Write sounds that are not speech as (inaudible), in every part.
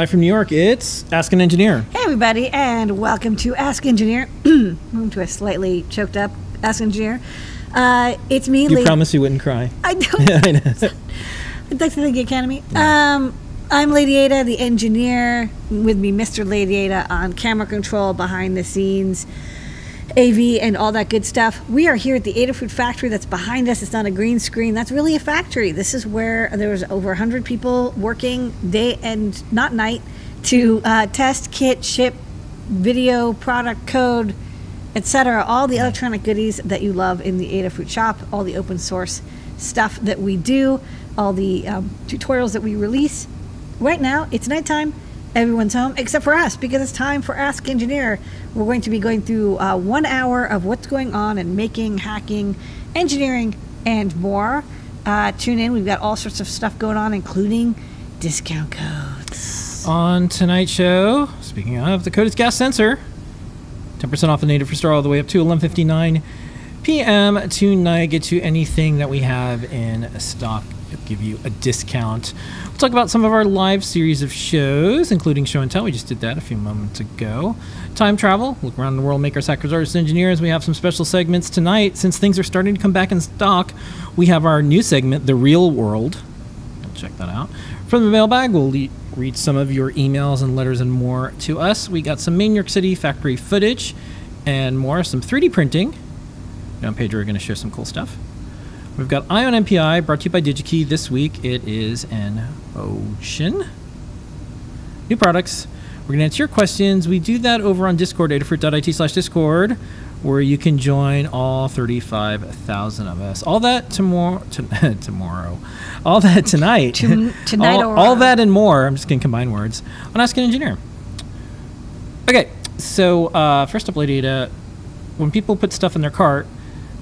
Live from New York, it's Ask an Engineer. Hey, everybody, and welcome to Ask Engineer. (clears throat) Moving to a slightly choked up Ask Engineer. Uh, it's me, You Lady. promised you wouldn't cry. I (laughs) don't. I know. I'd like to thank the Academy. Um, I'm Lady Ada, the engineer. With me, Mr. Lady Ada on camera control, behind the scenes, AV, and all that good stuff. We are here at the Adafruit factory that's behind us. It's not a green screen. That's really a factory. This is where there was over 100 people working day and not night to uh, test, kit, ship, video, product, code, etc. All the electronic goodies that you love in the Adafruit shop, all the open source stuff that we do, all the um, tutorials that we release. Right now, it's nighttime. Everyone's home except for us because it's time for Ask Engineer. We're going to be going through uh, one hour of what's going on in making, hacking, engineering, and more. Uh, tune in. We've got all sorts of stuff going on, including discount codes. On tonight's show, speaking of, the code is gas sensor. 10% off the native for Star all the way up to 11.59 p.m. tonight. Get to anything that we have in stock. It'll give you a discount. We'll talk about some of our live series of shows, including Show and Tell. We just did that a few moments ago. Time travel, look around the world, makers, hackers, artists, engineers. We have some special segments tonight. Since things are starting to come back in stock, we have our new segment, The Real World. Check that out. From the mailbag, we'll read some of your emails and letters and more to us. We got some main York City factory footage and more, some 3D printing. And Pedro are going to show some cool stuff. We've got Ion MPI brought to you by DigiKey. This week it is an Ocean. New products. We're going to answer your questions. We do that over on Discord, adafruit.it slash Discord, where you can join all 35,000 of us. All that tomorrow. To, (laughs) tomorrow. All that tonight. Tom- (laughs) tonight all, or- all that and more. I'm just going to combine words on Ask an Engineer. Okay, so uh, first up, Lady Ada, when people put stuff in their cart,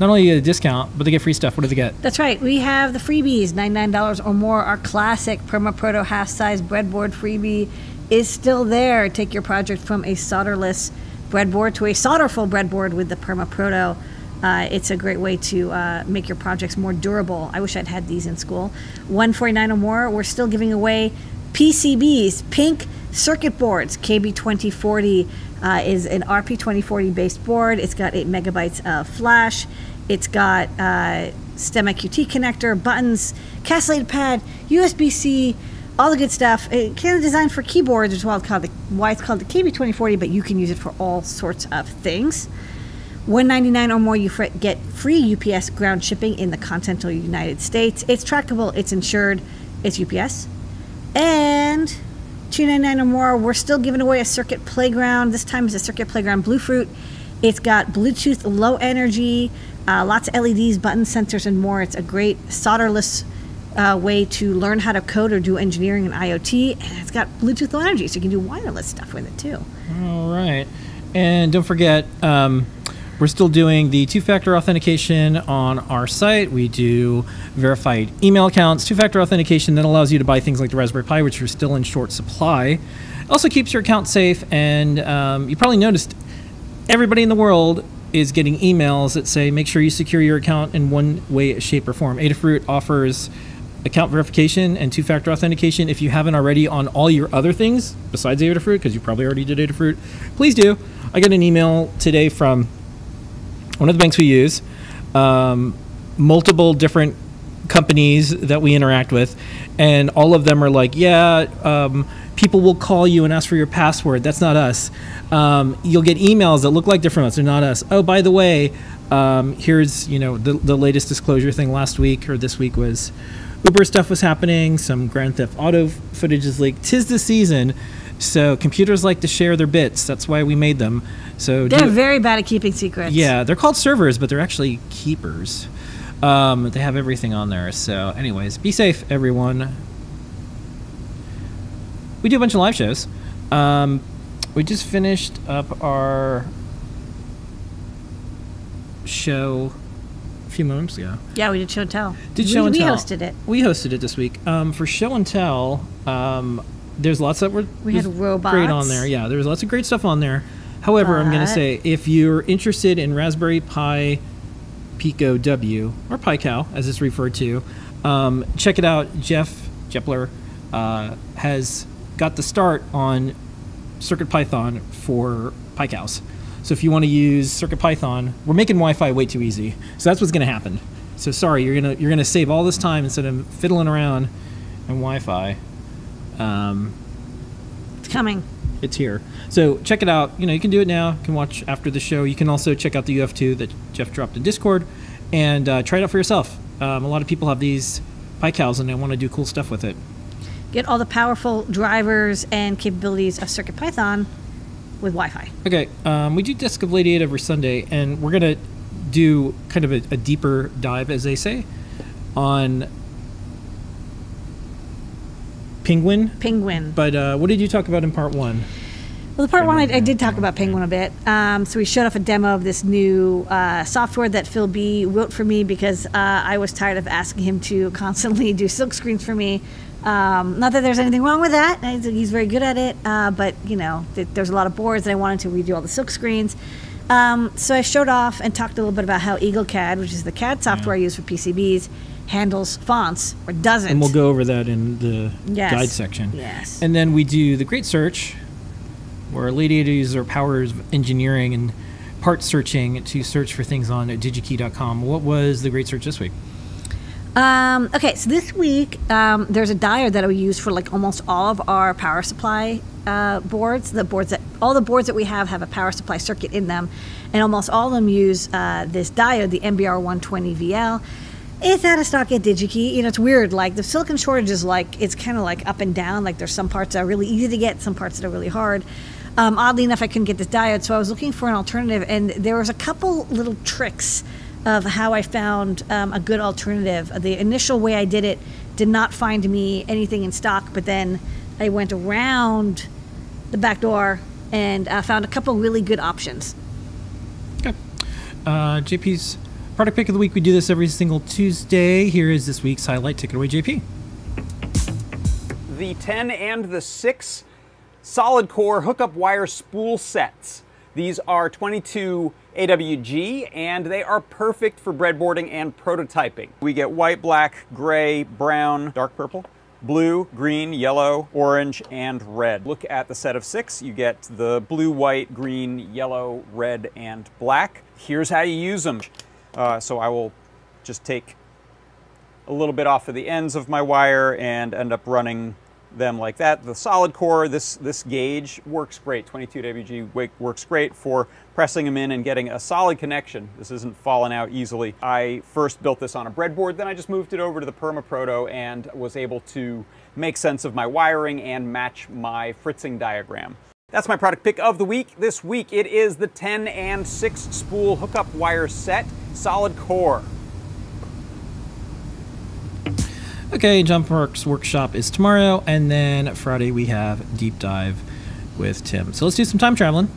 not only get a discount, but they get free stuff. What do they get? That's right. We have the freebies, $99 or more. Our classic Perma Proto half size breadboard freebie is still there. Take your project from a solderless breadboard to a solderful breadboard with the Perma Proto. Uh, it's a great way to uh, make your projects more durable. I wish I'd had these in school. 149 or more. We're still giving away PCBs, pink circuit boards. KB2040 uh, is an RP2040 based board. It's got 8 megabytes of flash. It's got uh, STEMMA QT connector, buttons, castellated pad, USB C, all the good stuff. It kind of designed for keyboards, which is why it's called the, why it's called the KB2040, but you can use it for all sorts of things. 199 or more you get free UPS ground shipping in the continental United States. It's trackable, it's insured, it's UPS. And 299 or more, we're still giving away a Circuit Playground. This time it's a Circuit Playground Bluefruit. It's got Bluetooth low energy, uh, lots of LEDs, button sensors, and more. It's a great solderless uh, way to learn how to code or do engineering and IoT. And it's got Bluetooth low energy, so you can do wireless stuff with it too. All right. And don't forget, um, we're still doing the two factor authentication on our site. We do verified email accounts, two factor authentication that allows you to buy things like the Raspberry Pi, which are still in short supply. Also keeps your account safe. And um, you probably noticed everybody in the world is getting emails that say make sure you secure your account in one way, shape, or form. Adafruit offers account verification and two-factor authentication. If you haven't already on all your other things besides Adafruit, because you probably already did Adafruit, please do. I got an email today from one of the banks we use, um, multiple different companies that we interact with, and all of them are like, yeah, um, people will call you and ask for your password. That's not us. Um, you'll get emails that look like different ones. They're not us. Oh, by the way, um, here's you know the, the latest disclosure thing last week or this week was Uber stuff was happening. Some Grand Theft Auto footage is leaked. Tis the season. So computers like to share their bits. That's why we made them. So They're very bad at keeping secrets. yeah, they're called servers, but they're actually keepers. Um, they have everything on there. So, anyways, be safe, everyone. We do a bunch of live shows. Um, we just finished up our show a few moments ago. Yeah, we did show and tell. Did we, show and we tell. We hosted it. We hosted it this week. Um, for show and tell, um, there's lots that were We had was great on there. Yeah, there's lots of great stuff on there. However, I'm going to say if you're interested in Raspberry Pi Pico W or Pi Cow, as it's referred to, um, check it out. Jeff Epler uh, has got the start on CircuitPython for PyCows. So if you want to use CircuitPython, we're making Wi-Fi way too easy. So that's what's going to happen. So sorry, you're gonna you're gonna save all this time instead of fiddling around in Wi-Fi. Um, It's coming. it's here. So check it out. You know, you can do it now. You can watch after the show. You can also check out the UF2 that Jeff dropped in Discord and uh, try it out for yourself. Um, a lot of people have these PyCals and they want to do cool stuff with it. Get all the powerful drivers and capabilities of CircuitPython with Wi-Fi. Okay, um, we do Desk of Lady Ada every Sunday, and we're to do kind of a, a deeper dive, as they say, on Penguin. Penguin. But uh, what did you talk about in part one? Well, the part one, I, I did talk about Penguin a bit. Um, so we showed off a demo of this new uh, software that Phil B wrote for me because uh, I was tired of asking him to (laughs) constantly do silk screens for me. Um, not that there's anything wrong with that. He's very good at it, uh, but you know, th- there's a lot of boards that I wanted to redo all the silk screens. Um, so I showed off and talked a little bit about how EagleCAD, which is the CAD software I use for PCBs, handles fonts or doesn't. And we'll go over that in the Yes. guide section. Yes. And then we do the Great Search, where Lady Ada uses our powers of engineering and part searching to search for things on digikey.com. What was the Great Search this week? Um, okay, so this week um, there's a diode that we use for like almost all of our power supply uh, boards. The boards that all the boards that we have have a power supply circuit in them, and almost all of them use uh, this diode, the MBR 120VL. It's out of stock at DigiKey. You know, it's weird. Like the silicon shortage is like it's kind of like up and down. Like there's some parts that are really easy to get, some parts that are really hard. Um, oddly enough, I couldn't get this diode, so I was looking for an alternative, and there was a couple little tricks of how I found um, a good alternative. The initial way I did it did not find me anything in stock, but then I went around the back door and uh, found a couple really good options. Okay. Uh, JP's product pick of the week. We do this every single Tuesday. Here is this week's highlight. Take it away, JP. the 10 and the 6 solid core hookup wire spool sets. These are 22 AWG and they are perfect for breadboarding and prototyping. We get white, black, gray, brown, dark purple, blue, green, yellow, orange, and red. Look at the set of six. You get the blue, white, green, yellow, red, and black. Here's how you use them. Uh, so I will just take a little bit off of the ends of my wire and end up running them like that. The solid core, this, this gauge works great. 22 WG works great for pressing them in and getting a solid connection. This isn't falling out easily. I first built this on a breadboard, then I just moved it over to the PermaProto and was able to make sense of my wiring and match my fritzing diagram. That's my product pick of the week. This week it is the 10 and 6 spool hookup wire set, solid core. Okay, John Park's Workshop is tomorrow, and then Friday we have Deep Dive with Tim. So let's do some time traveling.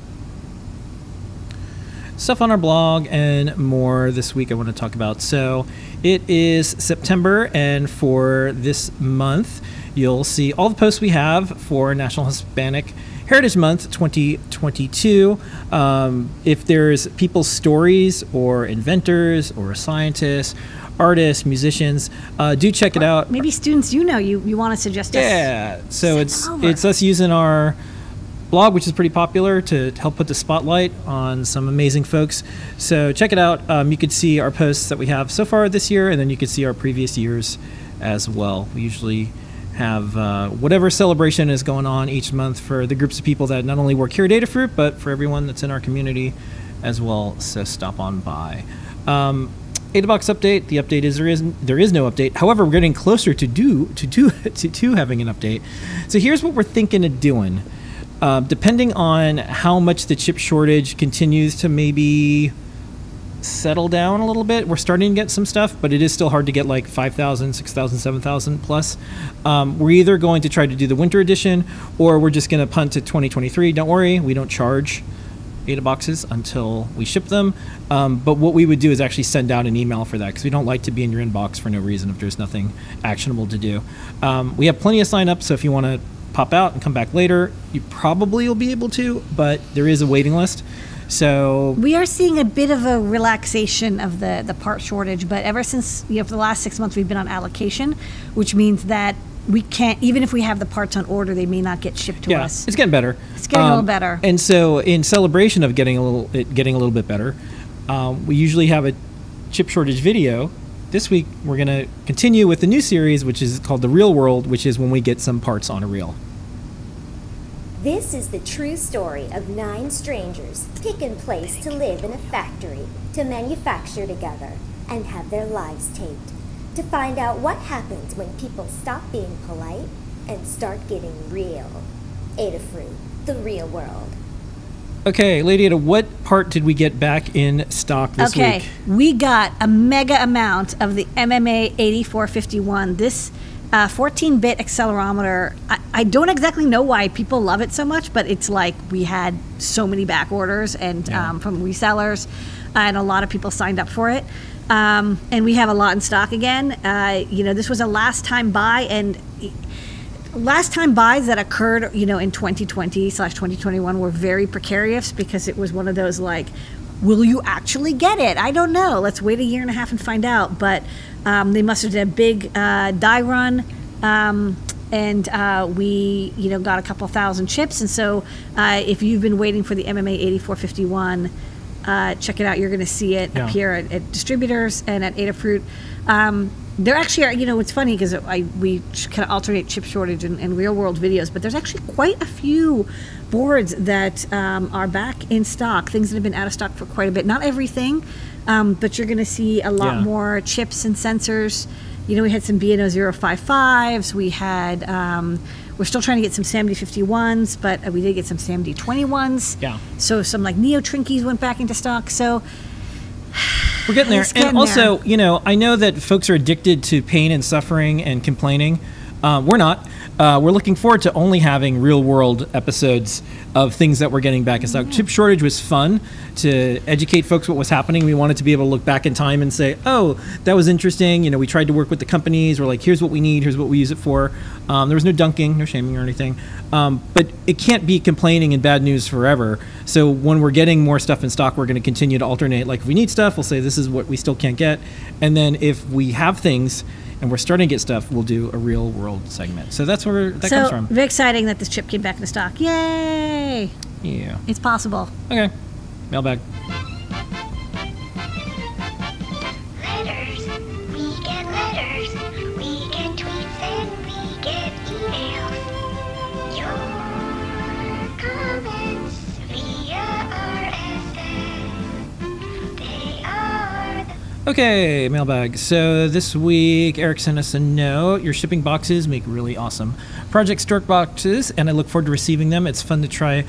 Stuff on our blog and more this week I want to talk about. So it is September, and for this month, you'll see all the posts we have for National Hispanic Heritage Month 2022. Um, if there's people's stories or inventors or scientists, artists, musicians, uh, do check it out. Maybe students you know you, you want to suggest us. Yeah. So it's over. it's us using our blog, which is pretty popular, to help put the spotlight on some amazing folks. So check it out. Um, you could see our posts that we have so far this year, and then you could see our previous years as well. We usually have uh, whatever celebration is going on each month for the groups of people that not only work here at Adafruit, but for everyone that's in our community as well. So stop on by. Um, AdaBox update. The update is there is there is no update. However, we're getting closer to do to do (laughs) to, to having an update. So here's what we're thinking of doing. Uh, depending on how much the chip shortage continues to maybe settle down a little bit, we're starting to get some stuff, but it is still hard to get like 5,000, 6,000, 7,000 plus. Um, we're either going to try to do the winter edition or we're just going to punt to 2023. Don't worry, we don't charge Ada boxes until we ship them. Um, but what we would do is actually send out an email for that because we don't like to be in your inbox for no reason if there's nothing actionable to do. Um, we have plenty of sign up, so if you want to pop out and come back later, you probably will be able to, but there is a waiting list. So We are seeing a bit of a relaxation of the, the part shortage, but ever since you know for the last six months we've been on allocation, which means that we can't even if we have the parts on order, they may not get shipped to yeah, us. it's getting better. It's getting a little better. And so, in celebration of getting a little it getting a little bit better, um, we usually have a chip shortage video. This week, we're going to continue with the new series, which is called the Real World, which is when we get some parts on a reel. This is the true story of nine strangers taken place to live in a factory, to manufacture together, and have their lives taped. To find out what happens when people stop being polite and start getting real. Adafruit, the real world. Okay, Lady Ada, what part did we get back in stock this okay, week? we got a mega amount of the MMA 8451. This 14 bit accelerometer, I, I, don't exactly know why people love it so much, but it's like we had so many back orders and Yeah. um, from resellers, and a lot of people signed up for it. Um, and we have a lot in stock again. Uh, you know, this was a last time buy, and last time buys that occurred, you know, in 2020 slash 2021 were very precarious because it was one of those like, will you actually get it? I don't know. Let's wait a year and a half and find out. But um, they must have done a big uh, die run. Um, and uh, we, you know, got a couple thousand chips. And so, uh, if you've been waiting for the MMA 8451, uh, check it out. You're going to see it Yeah. appear at, at distributors and at Adafruit. Um, there actually are, you know, it's funny because I we kind of alternate chip shortage and, and real world videos, but there's actually quite a few boards that um, are back in stock. Things that have been out of stock for quite a bit. Not everything, um, but you're going to see a lot Yeah. more chips and sensors. You know, we had some BNO 055s. We had, um, we're still trying to get some SAMD 51s, but uh, we did get some SAMD 21s. Yeah. So some like Neo Trinkeys went back into stock. So (sighs) We're getting there. It's and also, there. you know, I know that folks are addicted to pain and suffering and complaining. Um, we're not. Uh, we're looking forward to only having real world episodes of things that we're getting back in stock. Chip shortage was fun to educate folks what was happening. We wanted to be able to look back in time and say, oh, that was interesting. You know, we tried to work with the companies. We're like, here's what we need. Here's what we use it for. Um, there was no dunking, no shaming or anything. Um, but it can't be complaining and bad news forever. So when we're getting more stuff in stock, we're going to continue to alternate. Like if we need stuff, we'll say this is what we still can't get. And then if we have things and we're starting to get stuff, we'll do a real world segment. So that's where that so comes from. very exciting that this chip came back into stock. Yay! Yeah. It's possible. Okay. Mailbag. Okay, mailbag. So this week, Eric sent us a note. Your shipping boxes make really awesome Project Stork boxes, and I look forward to receiving them. It's fun to try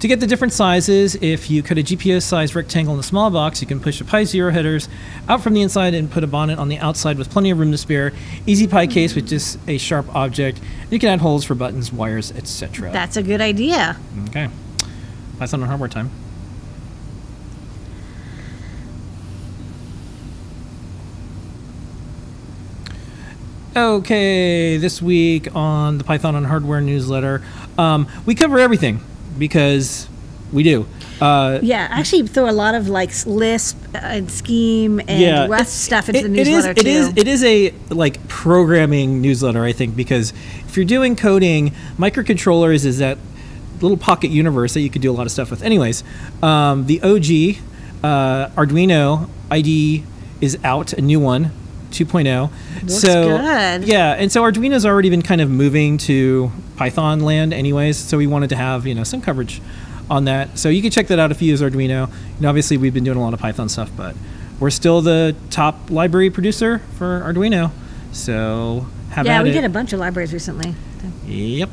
to get the different sizes. If you cut a GPS sized rectangle in a small box, you can push the Pi Zero headers out from the inside and put a bonnet on the outside with plenty of room to spare. Easy Pi case with just a sharp object. You can add holes for buttons, wires, etc. That's a good idea. Okay. Python on hardware time. Okay, this week on the Python on Hardware newsletter, um, we cover everything because we do. Uh, Yeah, actually throw a lot of like Lisp and Scheme and yeah, Rust stuff into it- the it is- newsletter It is. too. It is a like programming newsletter, I think, because if you're doing coding, microcontrollers is that little pocket universe that you could do a lot of stuff with. Anyways, um, the OG uh, Arduino ID is out, a new one. 2.0. Looks so good. yeah, and so Arduino's already been kind of moving to Python land, anyways. So we wanted to have you know some coverage on that. So you can check that out if you use Arduino. And obviously, we've been doing a lot of Python stuff, but we're still the top library producer for Arduino. So have yeah, we it. did a bunch of libraries recently. Yep.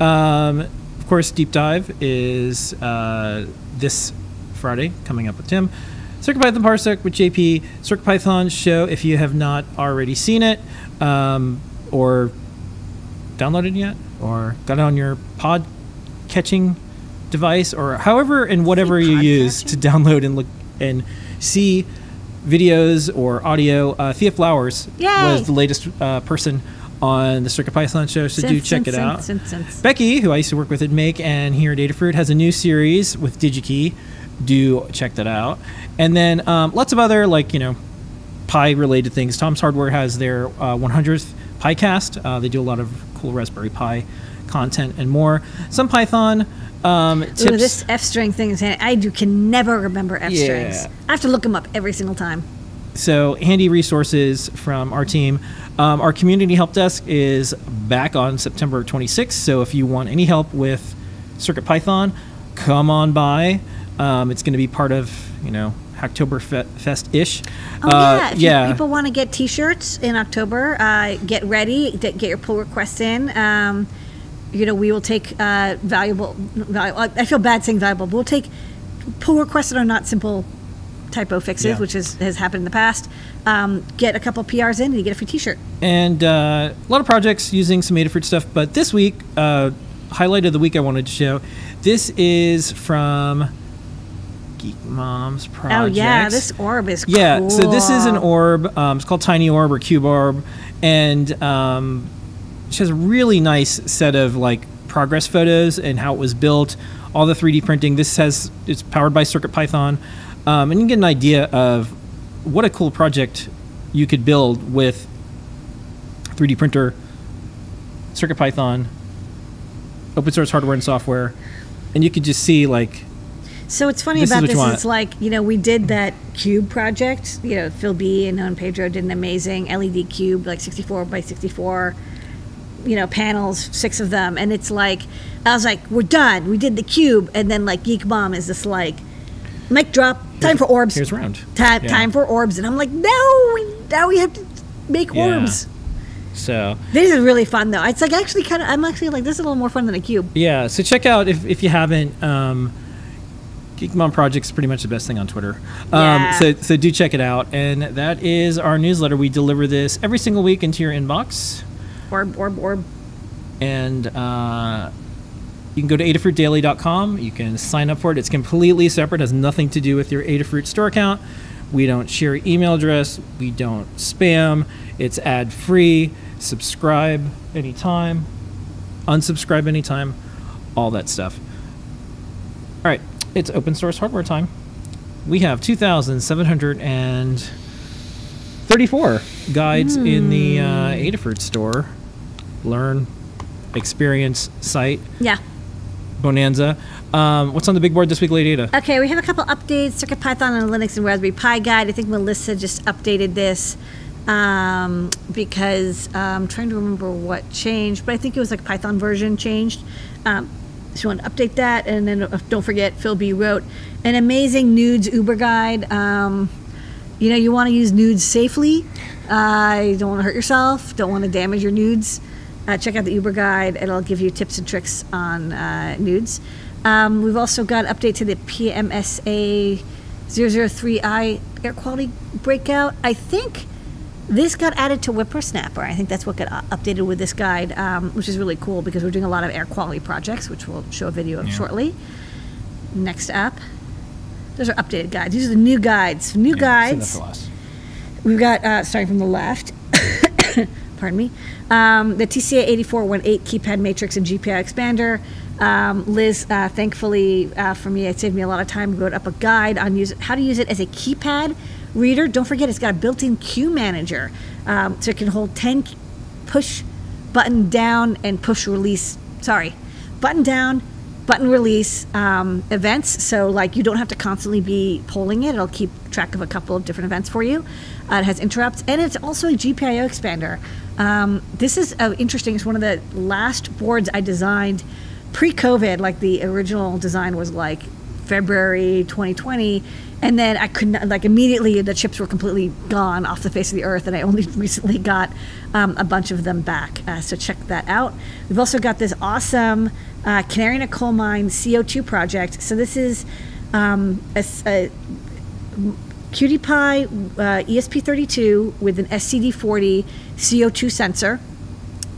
Um, of course, Deep Dive is uh, this Friday coming up with Tim. CircuitPython Parsec with JP. CircuitPython show if you have not already seen it um, or downloaded yet or got it on your pod catching device or however and whatever you use to download and look and see videos or audio. Uh, Thea Flowers Yay! was the latest uh, person on the CircuitPython show, so do check synth, it out. synth. Becky, who I used to work with at Make and here at Adafruit, has a new series with DigiKey. Do check that out. And then um, lots of other, like, you know, Pi related things. Tom's Hardware has their uh, 100th PyCast. Uh, they do a lot of cool Raspberry Pi content and more. Some Python um, tips. Ooh, this F string thing is I do can never remember F Yeah. strings. I have to look them up every single time. so handy resources from our team. Um, our community help desk is back on September 26th. So if you want any help with Circuit Python, come on by. Um, it's going to be part of you know Hacktoberfest ish. Oh yeah, if you, people want to get T-shirts in October, uh, get ready. Get, get your pull requests in. Um, you know, we will take uh, valuable. Valu- I feel bad saying valuable, but we'll take pull requests that are not simple typo fixes, Yeah. which is, has happened in the past. Um, get a couple PRs in, and you get a free T-shirt. and uh, a lot of projects using some Adafruit stuff. But this week, uh, highlight of the week I wanted to show. This is from Geek Mom's project. Oh yeah, this orb is cool. Yeah, cool. so this is an orb. Um, it's called Tiny Orb or Cube Orb, and um, she has a really nice set of like progress photos and how it was built. All the 3D printing. This has it's powered by CircuitPython, um, and you can get an idea of what a cool project you could build with 3D printer, CircuitPython, open source hardware and software, and you could just see like So what's funny This is about what this is it's like, you know, we did that cube project. You know, Phil B and Owen Pedro did an amazing LED cube, like 64 by 64, you know, panels, six of them. And it's like, I was like, we're done. We did the cube. And then, like, Geek Mom is just like, mic drop, time for orbs. here's round. Time, Yeah. time for orbs. And I'm like, no, we, now we have to make Yeah. orbs. So This is really fun, though. It's like actually kind of, I'm actually like, this is a little more fun than a cube. Yeah, so check out if, if you haven't. Um, Geek Mom Project is pretty much the best thing on Twitter. Um, Yeah. so, so do check it out. And that is our newsletter. We deliver this every single week into your inbox. Orb, orb, orb. And uh, you can go to adafruitdaily.com. You can sign up for it. It's completely separate, has nothing to do with your Adafruit store account. We don't share email address. We don't spam. It's ad free. Subscribe anytime. Unsubscribe anytime. All that stuff. All right, it's open source hardware time. We have 2,734 guides in the uh, Adafruit store. Learn, experience, site, Yeah. Bonanza. Um, what's on the big board this week, Lady Ada? Okay, we have a couple updates. Circuit Python and Linux and Raspberry Pi guide. I think Melissa just updated this um, because um, I'm trying to remember what changed, but I think it was like Python version changed. Um, so you want to update that, and then uh, don't forget Phil B wrote an amazing nudes Uber guide. Um, you know, you want to use nudes safely. Uh, don't want to hurt yourself. Don't want to damage your nudes. Uh, check out the Uber guide. It'll give you tips and tricks on uh, nudes. Um, we've also got an update to the PMSA 003i air quality breakout. I think this got added to WipperSnapper. I think that's what got updated with this guide, um, which is really cool because we're doing a lot of air quality projects, which we'll show a video of shortly. Next up, those are updated guides. These are the new guides. New guides. We've got, uh, starting from the left, (coughs) pardon me, um, the TCA 8418 keypad matrix and GPI expander. Um, Liz, uh, thankfully uh, for me, it saved me a lot of time. Wrote up a guide on use how to use it as a keypad reader. Don't forget, it's got a built-in queue manager, um, so it can hold 10 push button down and push release. Sorry, button down, button release um, events. So like you don't have to constantly be polling it. It'll keep track of a couple of different events for you. Uh, it has interrupts and it's also a GPIO expander. Um, this is uh, interesting. It's one of the last boards I designed pre-COVID. Like the original design was like February 2020. And then I couldn't, like, immediately the chips were completely gone off the face of the earth, and I only (laughs) recently got um, a bunch of them back. Uh, so check that out. We've also got this awesome uh, Canary in a Coal Mine CO2 project. So this is um, a, a QT Py uh, ESP32 with an SCD40 CO2 sensor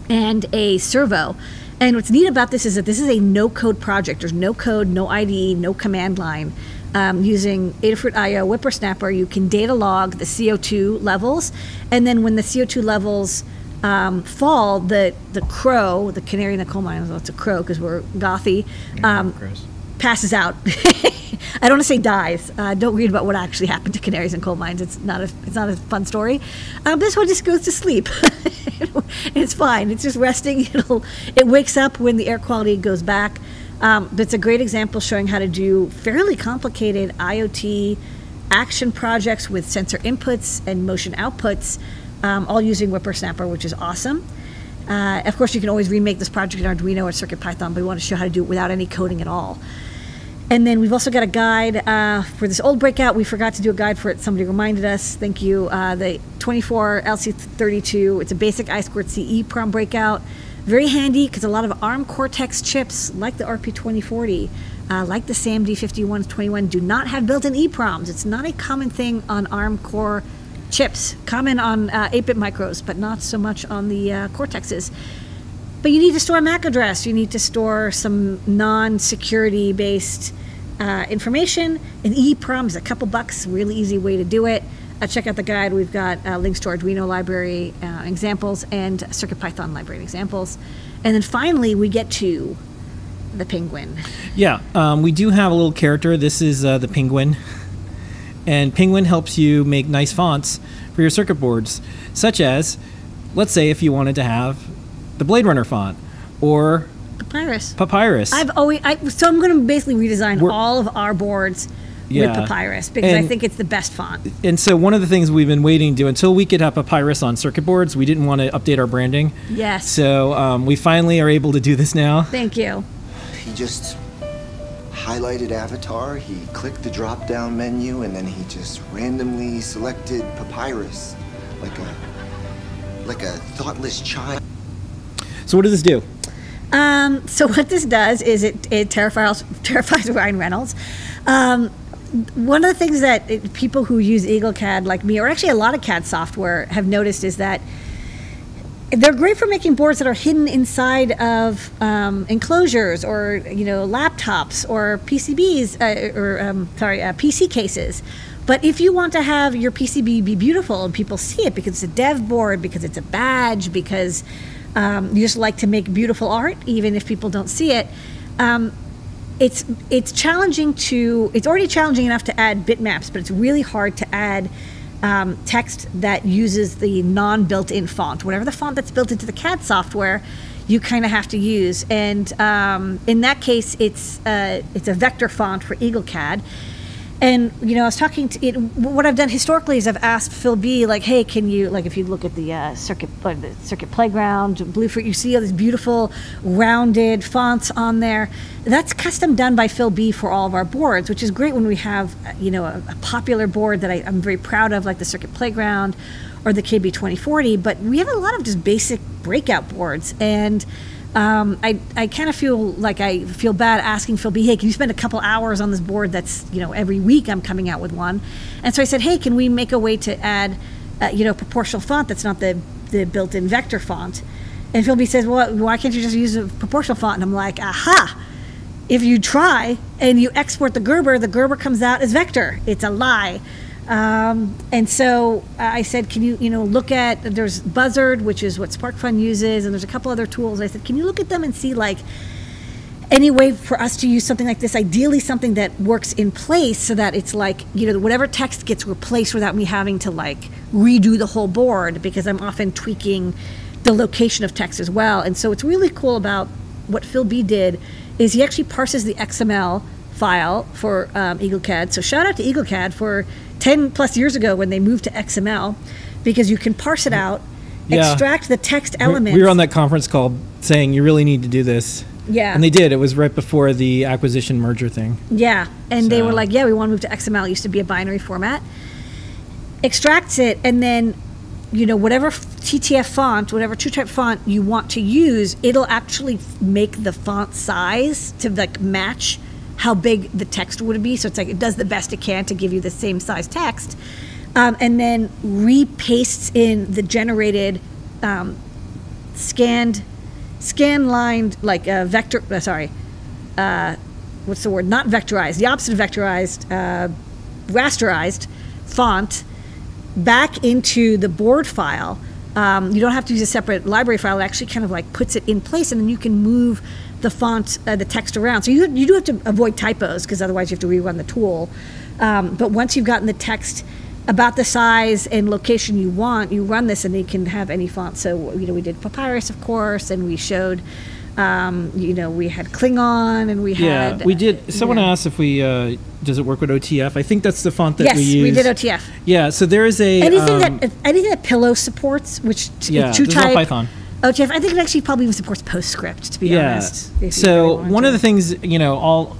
and a servo. And what's neat about this is that this is a no code project. There's no code, no IDE, no command line. Um, using Adafruit IO WipperSnapper, you can data log the CO2 levels, and then when the CO2 levels um, fall, the the crow, the canary in the coal mine, well, it's a crow because we're gothy, um, passes out. (laughs) I don't want to say dies. Uh, don't read about what actually happened to canaries in coal mines. It's not a it's not a fun story. Um, this one just goes to sleep. (laughs) it's fine. It's just resting. (laughs) It'll it wakes up when the air quality goes back. Um, it's a great example showing how to do fairly complicated IoT action projects with sensor inputs and motion outputs, um, all using WipperSnapper, which is awesome. Uh, of course, you can always remake this project in Arduino or CircuitPython, but we want to show how to do it without any coding at all. And then we've also got a guide uh, for this old breakout. We forgot to do a guide for it. Somebody reminded us. Thank you. Uh, the 24 LC32. It's a basic I2C EEPROM breakout. Very handy because a lot of ARM Cortex chips, like the RP2040, uh, like the SAMD 5121, do not have built-in EEPROMs. It's not a common thing on ARM Core chips. Common on 8-bit micros, but not so much on the uh, Cortexes. But you need to store a MAC address. You need to store some non-security based uh, information. An EEPROM is a couple bucks. Really easy way to do it. Uh, check out the guide. We've got uh, links to Arduino library uh, examples and CircuitPython library examples. And then finally, we get to the penguin. Yeah, um, we do have a little character. This is uh, the penguin. And Penguin helps you make nice fonts for your circuit boards, such as, let's say, if you wanted to have the Blade Runner font or Papyrus. Papyrus. I've always I, so I'm going to basically redesign We're- all of our boards Yeah. with Papyrus because I think it's the best font. and so one of the things we've been waiting to do until we could have Papyrus on circuit boards, we didn't want to update our branding. Yes. So um, we finally are able to do this now. Thank you. He just highlighted Avatar, he clicked the drop down menu, and then he just randomly selected Papyrus. Like a like a thoughtless child. So what does this do? Um, so what this does is it, it terrifies terrifies (laughs) Ryan Reynolds. Um, one of the things that it, people who use EagleCAD like me, or actually a lot of CAD software, have noticed is that they're great for making boards that are hidden inside of um, enclosures or you know laptops or PCBs uh, or um, sorry uh, PC cases. But if you want to have your PCB be beautiful and people see it because it's a dev board, because it's a badge, because um, you just like to make beautiful art, even if people don't see it, um, it's it's challenging to. It's already challenging enough to add bitmaps, but it's really hard to add um, text that uses the non-built-in font. Whatever the font that's built into the CAD software, you kind of have to use. And um, in that case, it's uh, it's a vector font for EagleCAD. And you know, I was talking to it, what I've done historically is I've asked Phil B, like, hey, can you like if you look at the uh, circuit uh, the circuit playground, Bluefruit, you see all these beautiful rounded fonts on there. That's custom done by Phil B for all of our boards, which is great when we have you know a, a popular board that I, I'm very proud of, like the circuit playground or the KB2040. But we have a lot of just basic breakout boards and um, I, I kind of feel like I feel bad asking Phil B, hey, can you spend a couple hours on this board that's, you know, every week I'm coming out with one. And so I said, hey, can we make a way to add, uh, you know, proportional font that's not the, the built-in vector font? And Phil B says, well, why can't you just use a proportional font? And I'm like, aha, if you try and you export the Gerber, the Gerber comes out as vector. It's a lie. Um, and so I said, can you, you know, look at, there's Buzzard, which is what SparkFun uses, and there's a couple other tools. I said, can you look at them and see like any way for us to use something like this? Ideally, something that works in place so that it's like, you know, whatever text gets replaced without me having to like redo the whole board because I'm often tweaking the location of text as well. And so it's really cool about what Phil B did is he actually parses the XML file for um, EagleCAD. So shout out to EagleCAD for 10 plus years ago when they moved to XML because you can parse it out, Yeah. extract the text elements. We were on that conference call saying you really need to do this. Yeah. And they did. It was right before the acquisition merger thing. Yeah, and they were like, "Yeah, we want to move to XML. It used to be a binary format." Extracts it, and then, you know, whatever TTF font, whatever TrueType font you want to use, it'll actually make the font size to like match how big the text would be. So it's like it does the best it can to give you the same size text, um, and then repastes in the generated um, scanned, scan lined like uh, vector. Uh, sorry, uh, what's the word? Not vectorized. The opposite of vectorized, uh, rasterized font back into the board file um, you don't have to use a separate library file. It actually kind of like puts it in place, and then you can move the font, uh, the text around. So you you do have to avoid typos because otherwise you have to rerun the tool. Um, but once you've gotten the text about the size and location you want, you run this, and it can have any font. So you know we did Papyrus, of course, and we showed. Um, you know, we had Klingon, and we Yeah, had. we did. Someone yeah. asked if we uh, does it work with OTF. I think that's the font that Yes, we use. Yes, we did OTF. Yeah, so there is a Anything um, that anything that Pillow supports, which t- Yeah, two type Python. OTF, I think it actually probably even supports PostScript. To be yeah. honest. So really one to. of the things, you know, all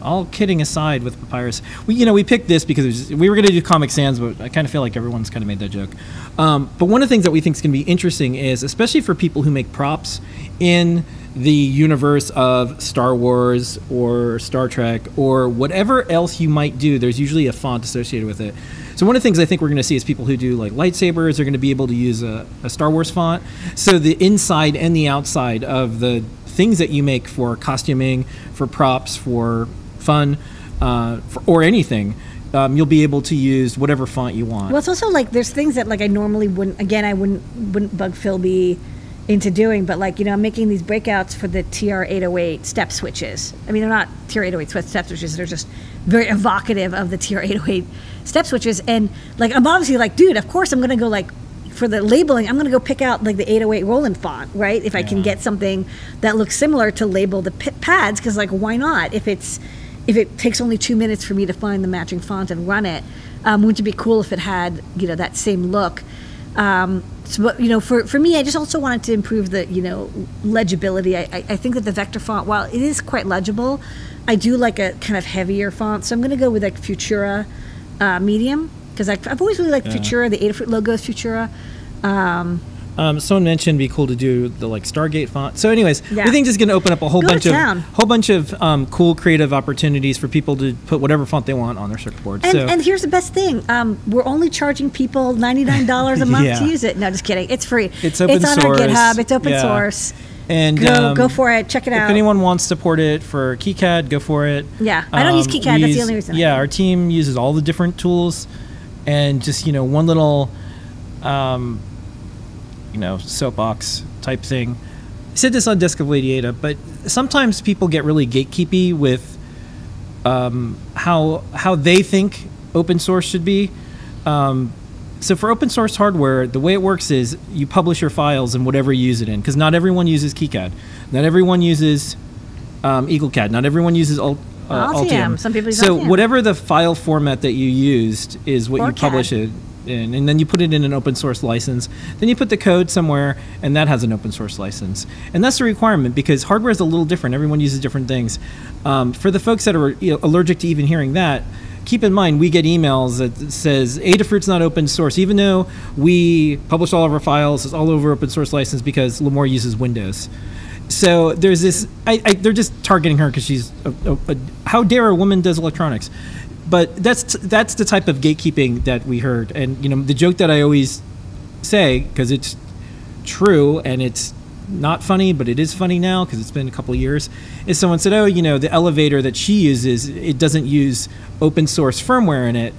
all kidding aside with Papyrus, we you know we picked this because it was, we were going to do Comic Sans, but I kind of feel like everyone's kind of made that joke. Um, but one of the things that we think is going to be interesting is, especially for people who make props in the universe of Star Wars or Star Trek or whatever else you might do, there's usually a font associated with it. So one of the things I think we're going to see is people who do like lightsabers are going to be able to use a, a Star Wars font. So the inside and the outside of the things that you make for costuming, for props, for fun, uh, for, or anything, um, you'll be able to use whatever font you want. Well, it's also like there's things that like I normally wouldn't. Again, I wouldn't wouldn't bug Phil B into doing, but like you know, I'm making these breakouts for the TR808 step switches. I mean, they're not TR808 step switches; they're just very evocative of the TR808 step switches. And like, I'm obviously like, dude, of course I'm gonna go like for the labeling. I'm gonna go pick out like the 808 Roland font, right? If I can get something that looks similar to label the pads, because like, why not? If it's if it takes only two minutes for me to find the matching font and run it, um, wouldn't it be cool if it had you know that same look? Um, so, but you know, for, for me, I just also wanted to improve the you know legibility. I, I, I think that the vector font, while it is quite legible, I do like a kind of heavier font. So I'm going to go with like Futura uh, medium because I've always really liked Futura. The Adafruit logo is Futura. Um, Um, someone mentioned it'd be cool to do the like Stargate font. So, anyways, Yeah. we think this is going to open up a whole Go bunch of whole bunch of um, cool creative opportunities for people to put whatever font they want on their circuit board. And, so, and here's the best thing: um, we're only charging people ninety nine dollars a (laughs) month Yeah. to use it. No, just kidding. It's free. It's open It's on source. our GitHub. It's open Yeah. source. and Go um, go for it. Check it out. If anyone wants to port it for KiCad, go for it. Yeah, I don't use Um, KiCad, that's the only reason Yeah, our team uses all the different tools, and just you know one little, um, you know, soapbox type thing. I said this on Desk of Lady Ada, but sometimes people get really gatekeepy with um, how how they think open source should be. Um, so for open source hardware, the way it works is you publish your files and whatever you use it in, because not everyone uses KiCad, not everyone uses um, EagleCAD, not everyone uses Alt, uh, Altium. Altium. Some people use so Altium. whatever the file format that you used is what Or you publish it in, and then you put it in an open source license. Then you put the code somewhere, and that has an open source license. And that's the requirement because hardware is a little different. Everyone uses different things. Um, for the folks that are you know, allergic to even hearing that, keep in mind we get emails that says Adafruit's not open source, even though we publish all of our files. It's all over open source license because Limor uses Windows. So there's this. I, I, they're just targeting her because she's. A, a, a, how dare a woman does electronics? But that's that's the type of gatekeeping that we heard, and you know the joke that I always say because it's true and it's not funny, but it is funny now because it's been a couple of years. Is someone said, "Oh, you know, the elevator that she uses, it doesn't use open source firmware in it."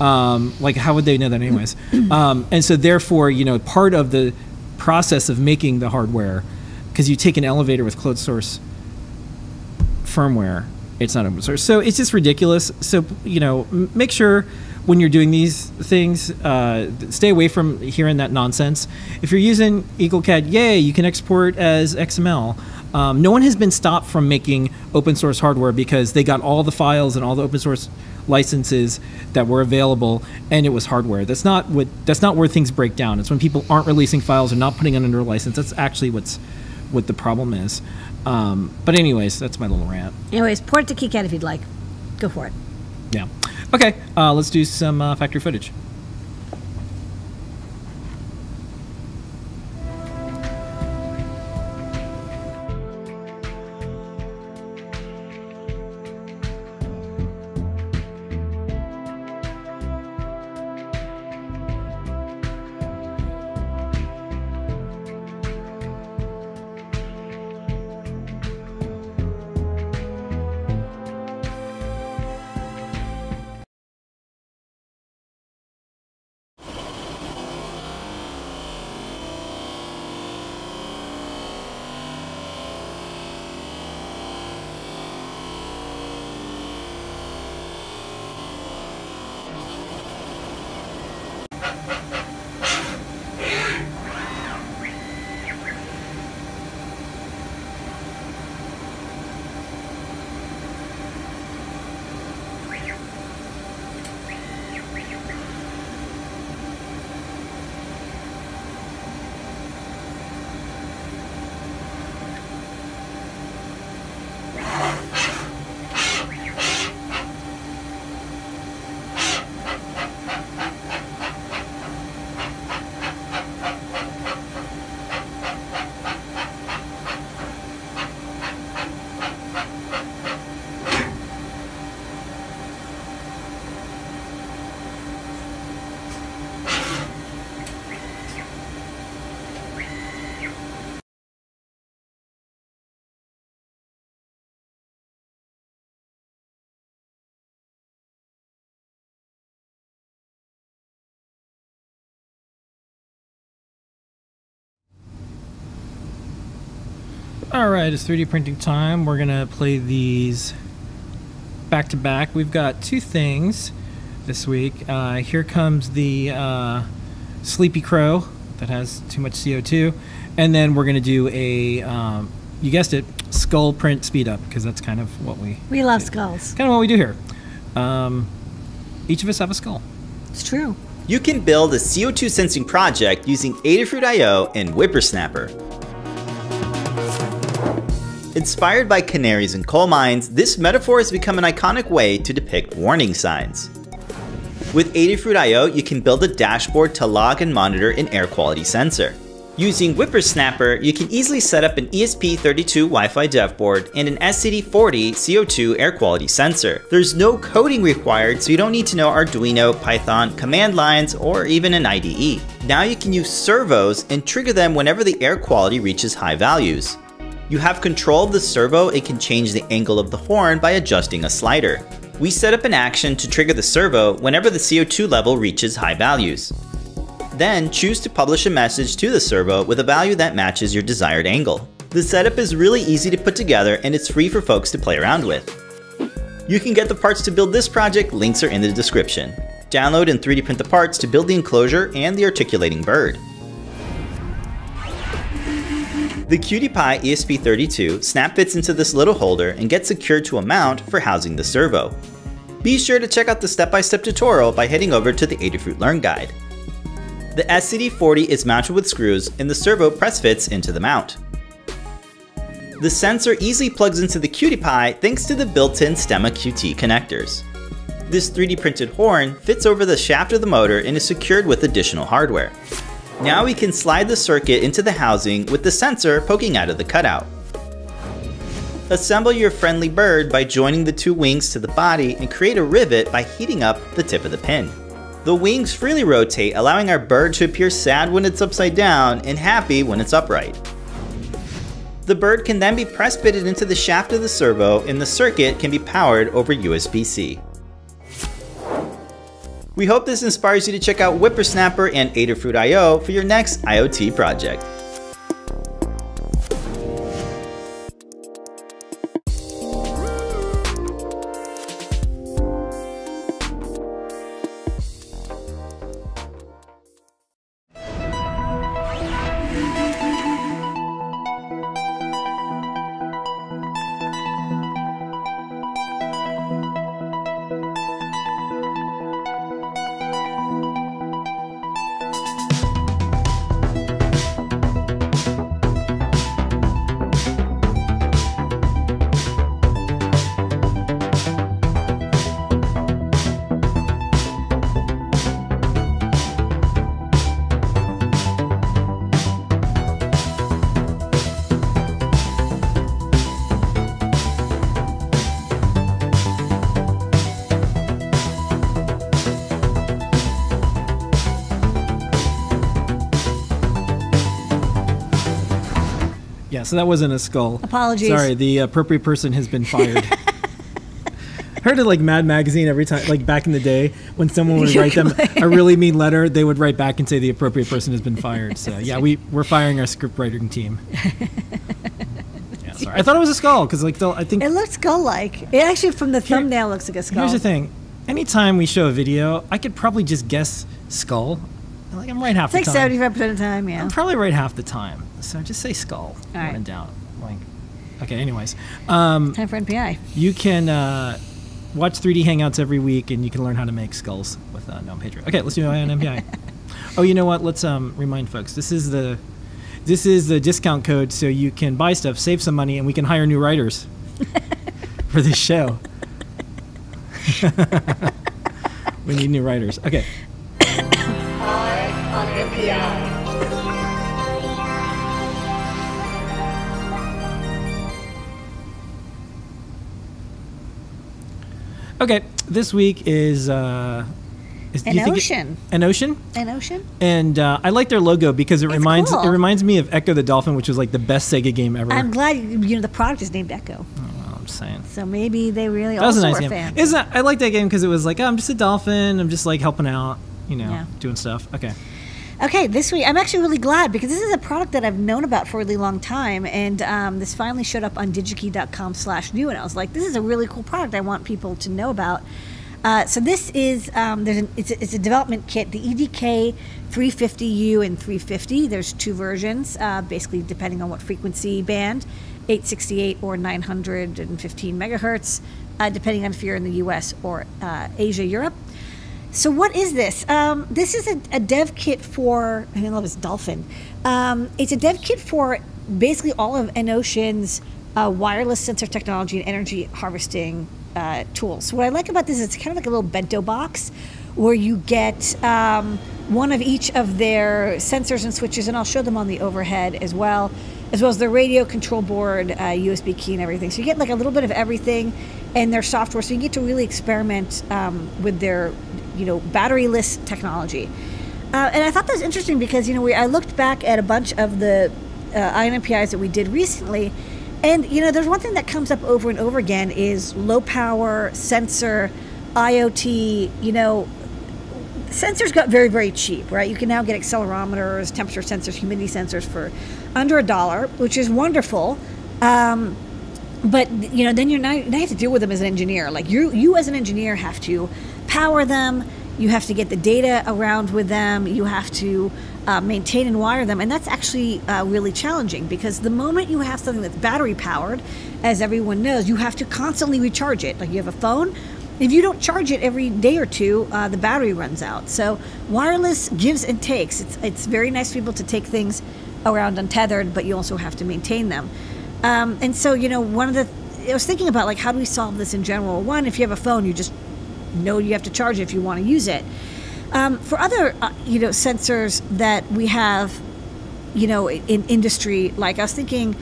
Um, like, how would they know that, anyways? (clears throat) um, and so, therefore, you know, part of the process of making the hardware, because you take an elevator with closed source firmware, it's not open source. So it's just ridiculous. So you know, make sure when you're doing these things, uh, stay away from hearing that nonsense. If you're using EagleCAD, yay, you can export as XML. Um, no one has been stopped from making open source hardware because they got all the files and all the open source licenses that were available, and it was hardware. That's not what. That's not where things break down. It's when people aren't releasing files or not putting it under a license. That's actually what's what the problem is. Um, but anyways, that's my little rant. Anyways, port it to KiCad if you'd like. Go for it. Yeah. Okay. Uh, let's do some uh, factory footage. All right, it's 3D printing time. We're gonna play these back to back. We've got two things this week. Uh, here comes the uh, Sleepy Crow that has too much CO2, and then we're gonna do a, um, you guessed it, skull print speed up because that's kind of what we We love skulls. kind of what we do here. Um, each of us have a skull. It's true. You can build a CO2 sensing project using Adafruit IO and WipperSnapper. Inspired by canaries and coal mines, this metaphor has become an iconic way to depict warning signs. With Adafruit.io, you can build a dashboard to log and monitor an air quality sensor. Using WipperSnapper, you can easily set up an ESP32 Wi-Fi dev board and an SCD40 CO2 air quality sensor. There's no coding required, so you don't need to know Arduino, Python, command lines, or even an IDE. Now you can use servos and trigger them whenever the air quality reaches high values. You have control of the servo it can change the angle of the horn by adjusting a slider. We set up an action to trigger the servo whenever the CO2 level reaches high values. Then choose to publish a message to the servo with a value that matches your desired angle. The setup is really easy to put together and it's free for folks to play around with. You can get the parts to build this project, links are in the description. Download and 3D print the parts to build the enclosure and the articulating bird. The QT Py ESP32 snap fits into this little holder and gets secured to a mount for housing the servo. Be sure to check out the step-by-step tutorial by heading over to the Adafruit Learn Guide. The SCD40 is mounted with screws and the servo press fits into the mount. The sensor easily plugs into the QT Py thanks to the built-in Stemma QT connectors. This 3D printed horn fits over the shaft of the motor and is secured with additional hardware. Now we can slide the circuit into the housing with the sensor poking out of the cutout. Assemble your friendly bird by joining the two wings to the body and create a rivet by heating up the tip of the pin. The wings freely rotate, allowing our bird to appear sad when it's upside down and happy when it's upright. The bird can then be press fitted into the shaft of the servo and the circuit can be powered over USB-C. We hope this inspires you to check out WipperSnapper and Adafruit.io for your next IoT project. So that wasn't a skull. Apologies. Sorry, the appropriate person has been fired. (laughs) Heard it like Mad Magazine every time, like back in the day when someone would write them a really mean letter, they would write back and say the appropriate person has been fired. So yeah, we we're firing our script writing team. (laughs) Yeah, sorry. I thought it was a skull because like the, I think It looks skull-like. It actually, from the thumbnail, looks like a skull. here's the thing. Anytime we show a video, I could probably just guess skull. Like I'm right half It's like the time. seventy-five percent of the time. Yeah. I'm probably right half the time. So just say skull. All when in doubt. Like, okay. Anyways, um, Time for NPI. you can uh, watch 3D Hangouts every week, and you can learn how to make skulls with uh, Gnome Pedro. Okay, let's do an NPI. (laughs) oh, you know what? Let's um, remind folks. This is the this is the discount code, so you can buy stuff, save some money, and we can hire new writers (laughs) for this show. (laughs) we need new writers. Okay. Okay, this week is uh, is, An think it- ocean. EnOcean, An ocean. and uh, I like their logo because it It's reminds cool. it reminds me of Ecco the Dolphin, which was like the best Sega game ever. I'm glad you know the product is named Echo, Well, I'm saying. so maybe they really That was a nice game. fans. Isn't that, I like that game because it was like, oh, I'm just a dolphin. I'm just like helping out, you know, Yeah. doing stuff. Okay. Okay, this week I'm actually really glad because this is a product that I've known about for a really long time, and um, this finally showed up on digikey.com/new, and I was like, this is a really cool product. I want people to know about. Uh, so this is um, there's an, it's, a, it's a development kit, the EDK 350U and 350. There's two versions, uh, basically depending on what frequency band, 868 or 915 megahertz, uh, depending on if you're in the U.S. or uh, Asia, Europe. So what is this? Um, this is a, a dev kit for. I love this dolphin. Um, it's a dev kit for basically all of EnOcean's uh, wireless sensor technology and energy harvesting uh, tools. What I like about this is it's kind of like a little bento box where you get um, one of each of their sensors and switches, and I'll show them on the overhead as well, as well as their radio control board, uh, USB key, and everything. So you get like a little bit of everything, and their software, so you get to really experiment um, with their, you know, batteryless technology. Uh, and I thought that was interesting because you know we I looked back at a bunch of the uh, that we did recently, and you know there's one thing that comes up over and over again is low power sensor, IoT. You know, sensors got very very cheap, right? You can now get accelerometers, temperature sensors, humidity sensors for under a dollar, which is wonderful. Um, but you know, then you're now, now you have to deal with them as an engineer. Like you, you as an engineer have to power them. You have to get the data around with them. You have to uh, maintain and wire them, and that's actually uh, really challenging because the moment you have something that's battery powered, as everyone knows, you have to constantly recharge it. Like you have a phone, if you don't charge it every day or two, uh, the battery runs out. So wireless gives and takes. It's it's very nice for people to take things around untethered, but you also have to maintain them. Um, and so you know, one of the I was thinking about like how do we solve this in general? One, if you have a phone, you just know you have to charge it if you want to use it. Um, for other uh, you know sensors that we have, you know, in industry, like I was thinking,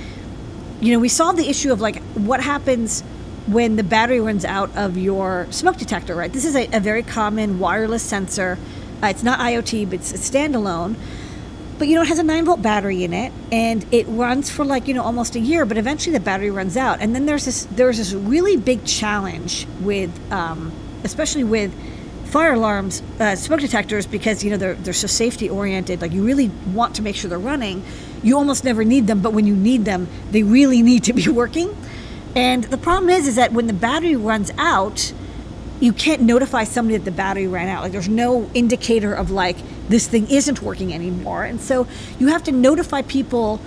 you know, we solved the issue of like what happens when the battery runs out of your smoke detector, right? This is a, a very common wireless sensor. Uh, it's not IoT, but it's, it's standalone. But you know, it has a nine volt battery in it, and it runs for like you know almost a year. But eventually, the battery runs out, and then there's this there's this really big challenge with, um, especially with fire alarms, uh, smoke detectors, because you know they're they're so safety oriented. Like you really want to make sure they're running. You almost never need them, but when you need them, they really (laughs) need to be working. And the problem is, is that when the battery runs out, you can't notify somebody that the battery ran out. Like there's no indicator of like this thing isn't working anymore. And so you have to notify people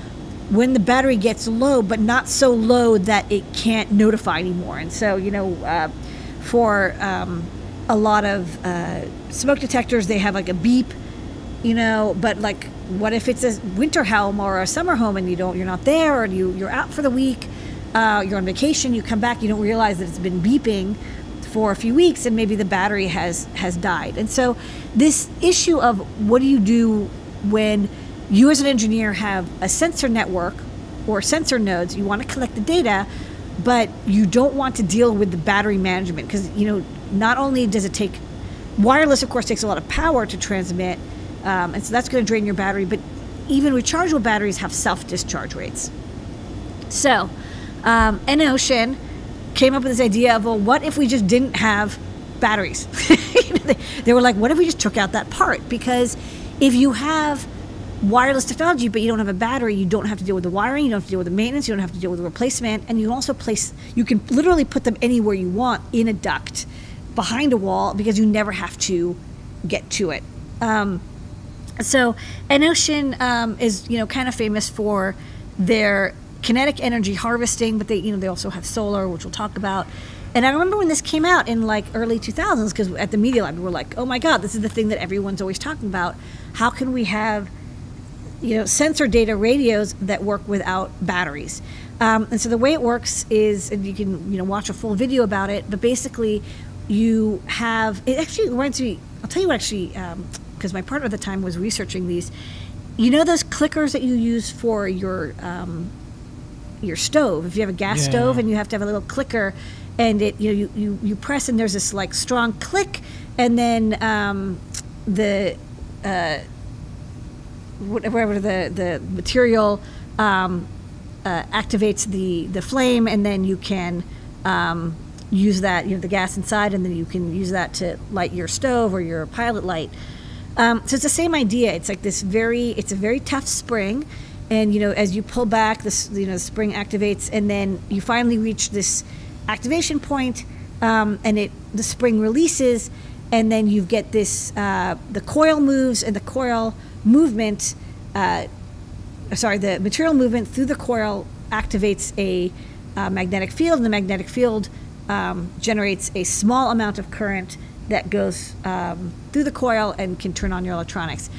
when the battery gets low, but not so low that it can't notify anymore. And so, you know, uh, for um, a lot of uh, smoke detectors, they have like a beep, you know, but like what if it's a winter home or a summer home and you don't, you're not there or you, you're out for the week, uh, you're on vacation, you come back, you don't realize that it's been beeping for a few weeks and maybe the battery has has died. And so this issue of what do you do when you as an engineer have a sensor network or sensor nodes, you want to collect the data, but you don't want to deal with the battery management because you know not only does it take wireless of course takes a lot of power to transmit um, and so that's going to drain your battery but even rechargeable batteries have self-discharge rates. So um, EnOcean came up with this idea of well what if we just didn't have batteries? (laughs) They, they were like what if we just took out that part? Because if you have wireless technology but you don't have a battery you don't have to deal with the wiring you don't have to deal with the maintenance you don't have to deal with the replacement and you also place you can literally put them anywhere you want in a duct behind a wall because you never have to get to it um, so EnOcean um, is you know kind of famous for their kinetic energy harvesting, but they you know they also have solar, which we'll talk about. And I remember when this came out in like early 2000s, because at the Media Lab we were like, oh my god, this is the thing that everyone's always talking about. How can we have you know sensor data radios that work without batteries? Um, and so the way it works is, and you can you know watch a full video about it, but basically you have it actually reminds me. I'll tell you what actually, because my partner at the time was researching these. You know those clickers that you use for your um, your stove. If you have a gas Yeah. stove and you have to have a little clicker, and it you know you, you, you press and there's this like strong click, and then um, the uh, whatever the the material um, uh, activates the the flame, and then you can. Um, use that you know the gas inside and then you can use that to light your stove or your pilot light Um, so it's the same idea. It's like this very, it's a very tough spring, and you know, as you pull back, this you know, the spring activates, and then you finally reach this activation point, um, and it the spring releases, and then you get this uh, the coil moves, and the coil movement, uh, sorry, the material movement through the coil activates a uh, magnetic field, and the magnetic field um, generates a small amount of current that goes um, through the coil and can turn on your electronics.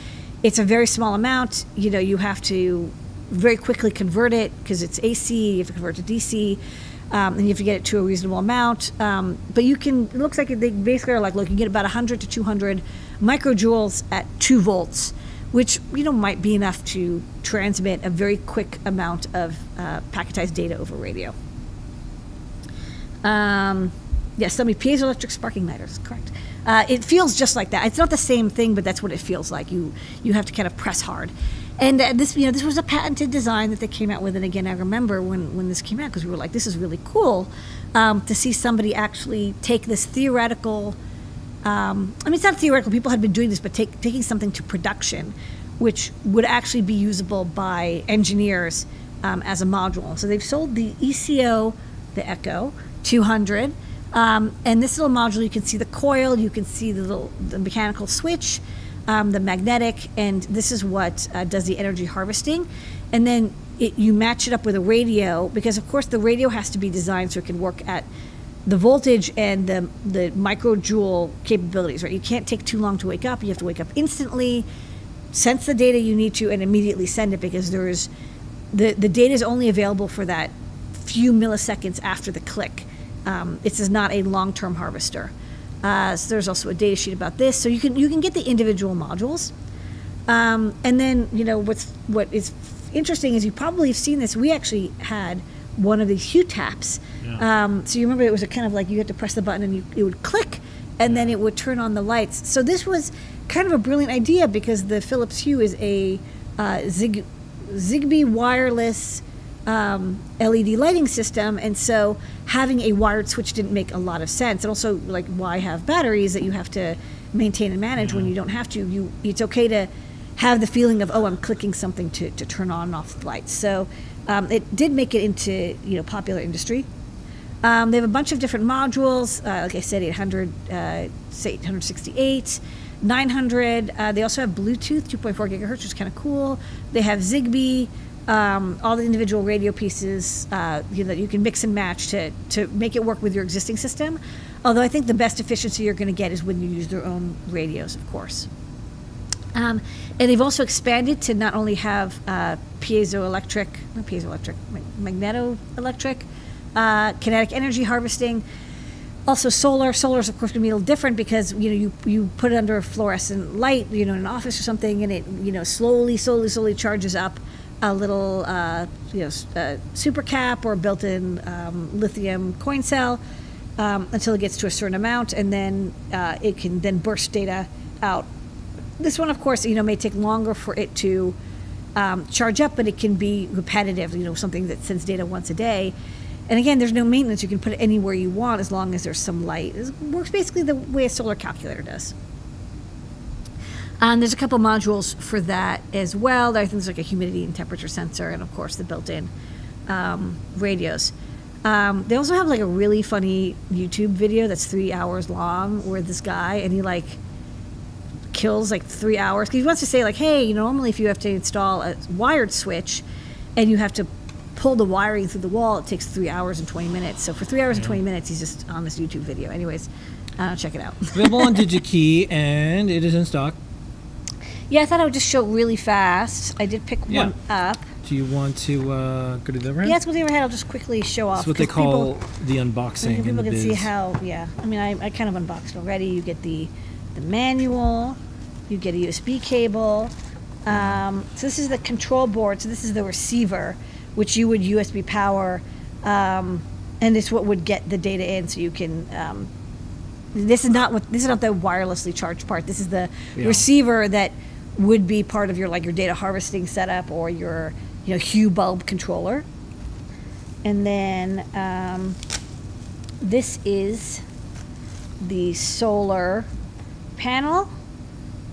It's a very small amount. You know, you have to very quickly convert it because it's AC. You have to convert to DC, um, and you have to get it to a reasonable amount. Um, but you can. It looks like they basically are like, look, you get about 100 to 200 microjoules at two volts, which you know might be enough to transmit a very quick amount of uh, packetized data over radio. Um, yes, so many piezoelectric sparking lighters, correct. Uh, it feels just like that. It's not the same thing, but that's what it feels like. You you have to kind of press hard. And uh, this, you know, this was a patented design that they came out with. And again, I remember when, when this came out because we were like, this is really cool um, to see somebody actually take this theoretical. Um, I mean, it's not theoretical. People had been doing this, but take, taking something to production, which would actually be usable by engineers um, as a module. So they've sold the ECO, the ECO 200. Um, and this little module, you can see the coil, you can see the little the mechanical switch, um, the magnetic, and this is what uh, does the energy harvesting. And then it, you match it up with a radio because, of course, the radio has to be designed so it can work at the voltage and the the microjoule capabilities. Right, you can't take too long to wake up. You have to wake up instantly, sense the data you need to, and immediately send it because there's the the data is only available for that few milliseconds after the click. Um, this is not a long-term harvester. Uh, so there's also a data sheet about this. So you can you can get the individual modules, um, and then you know what's what is interesting is you probably have seen this. We actually had one of these Hue taps. Yeah. Um, so you remember it was a kind of like you had to press the button and you, it would click, and then it would turn on the lights. So this was kind of a brilliant idea because the Philips Hue is a uh, Zig, Zigbee wireless um, LED lighting system, and so having a wired switch didn't make a lot of sense. And also, like, why have batteries that you have to maintain and manage when you don't have to? You, it's okay to have the feeling of, oh, I'm clicking something to, to turn on and off the lights. So um, it did make it into you know popular industry. Um, they have a bunch of different modules. Uh, like I said, 800, uh, say 868, 900. Uh, they also have Bluetooth, 2.4 gigahertz, which is kind of cool. They have Zigbee, um, all the individual radio pieces uh, you know, that you can mix and match to, to make it work with your existing system. Although I think the best efficiency you're going to get is when you use their own radios, of course. Um, and they've also expanded to not only have uh, piezoelectric, not piezoelectric, mag- magnetoelectric, uh, kinetic energy harvesting, also solar. Solar is of course going to be a little different because you know you you put it under a fluorescent light, you know, in an office or something, and it you know slowly, slowly, slowly charges up a little uh, you know uh, super cap or built-in um, lithium coin cell um, until it gets to a certain amount, and then uh, it can then burst data out this one, of course, you know, may take longer for it to um, charge up, but it can be repetitive. You know, something that sends data once a day. And again, there's no maintenance. You can put it anywhere you want as long as there's some light. It works basically the way a solar calculator does. And there's a couple modules for that as well. I think there's like a humidity and temperature sensor, and of course the built-in um, radios. Um, they also have like a really funny YouTube video that's three hours long, where this guy and he like kills like three hours he wants to say like, hey, you know, normally if you have to install a wired switch and you have to pull the wiring through the wall, it takes three hours and 20 minutes. So for three hours and 20 minutes, he's just on this YouTube video. Anyways, uh, check it out. Available on (laughs) DigiKey, and it is in stock. yeah, I thought I would just show really fast. I did pick Yeah. one up. Do you want to uh, go to the overhead? Yeah, it's with the overhead. I'll just quickly show off. That's what they 'cause people- call the unboxing in people can biz. see how yeah i mean I, I kind of unboxed already you get the the manual you get a usb cable. Um, so this is the control board. So this is the receiver which you would usb power. Um, and it's what would get the data in so you can um, this is not what this is not the wirelessly charged part. This is the Yeah. receiver that would be part of your like your data harvesting setup or your you know hue bulb controller. And then um, this is the solar panel.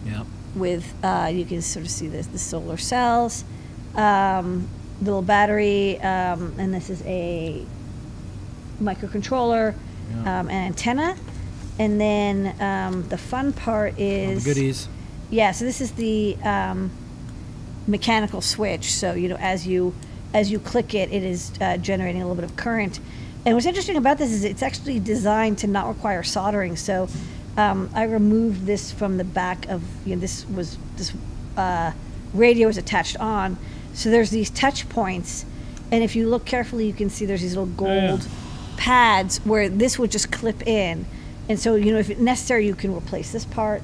Yep. with uh, you can sort of see this the solar cells, um, little battery, um, and this is a microcontroller, um, and antenna. And then um, the fun part All is goodies. yeah, so this is the um, mechanical switch. So you know, as you as you click it, it is uh, generating a little bit of current. And what's interesting about this is it's actually designed to not require soldering. So um, I removed this from the back of you know this was this uh, radio is attached on. So there's these touch points, and if you look carefully, you can see there's these little yeah. gold pads where this would just clip in. And so you know if necessary, you can replace this part.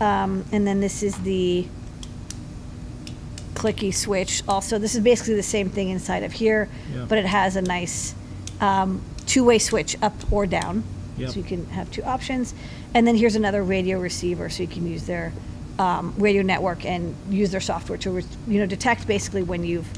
Um, and then this is the clicky switch. Also, this is basically the same thing inside of here, Yep. but it has a nice um, two-way switch up or down, Yep. so you can have two options. And then here's another radio receiver, so you can use their um, radio network and use their software to you know detect basically when you've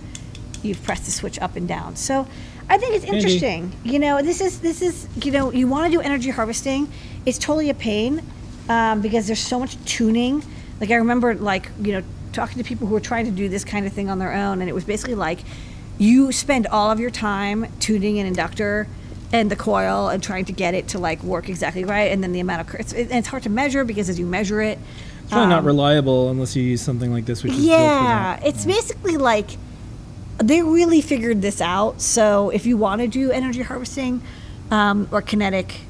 you've pressed the switch up and down. So I think it's interesting. You know, this is this is you know you want to do energy harvesting. It's totally a pain um, because there's so much tuning. Like I remember like you know talking to people who were trying to do this kind of thing on their own, and it was basically like you spend all of your time tuning an inductor and the coil and trying to get it to like work exactly right, and then the amount of it's, it, it's hard to measure because as you measure it, It's probably not um, reliable unless you use something like this, which is yeah, it's basically like they really figured this out. So if you want to do energy harvesting um, or kinetic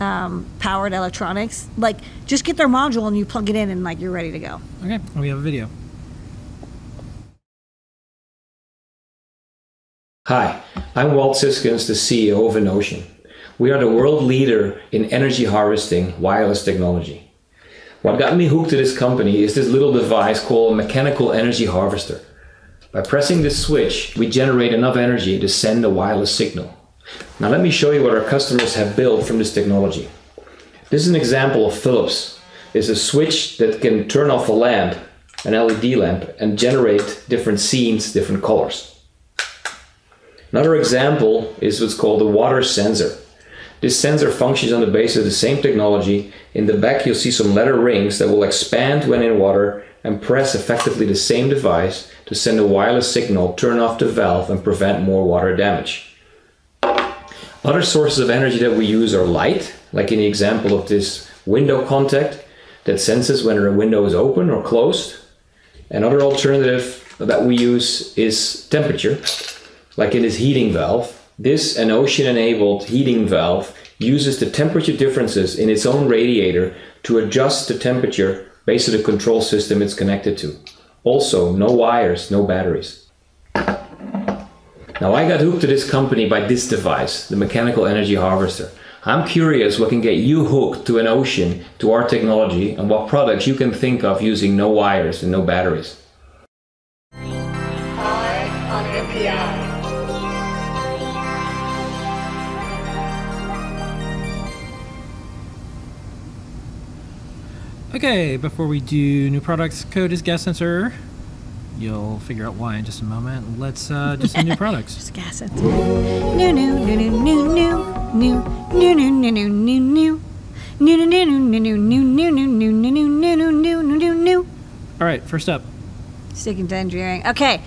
um, powered electronics, like just get their module and you plug it in and like you're ready to go. Okay, we have a video. Hi, I'm Walt Siskins, the CEO of EnOcean. We are the world leader in energy harvesting wireless technology. What got me hooked to this company is this little device called a mechanical energy harvester. By pressing this switch, we generate enough energy to send a wireless signal. Now let me show you what our customers have built from this technology. This is an example of Philips. It's a switch that can turn off a lamp, an LED lamp, and generate different scenes, different colors. Another example is what's called the water sensor. This sensor functions on the basis of the same technology. In the back, you'll see some leather rings that will expand when in water and press effectively the same device to send a wireless signal, turn off the valve, and prevent more water damage. Other sources of energy that we use are light, like in the example of this window contact that senses whether a window is open or closed. Another alternative that we use is temperature, like in this heating valve. This EnOcean enabled heating valve uses the temperature differences in its own radiator to adjust the temperature based on the control system it's connected to. Also, no wires, no batteries. Now, I got hooked to this company by this device, the mechanical energy harvester. I'm curious what can get you hooked to EnOcean, to our technology, and what products you can think of using no wires and no batteries. Okay, before we do new products, code is gas sensor. You'll figure out why in just a moment. Let's uh, do some new products. Just gas. New, new, new, new, new, new, new, new, new, new, new, new, new. New, new, new, new, new, new, new, new, new, new, new, new, new, new, new, new, new. All right, first up. Sticking to engineering. Okay.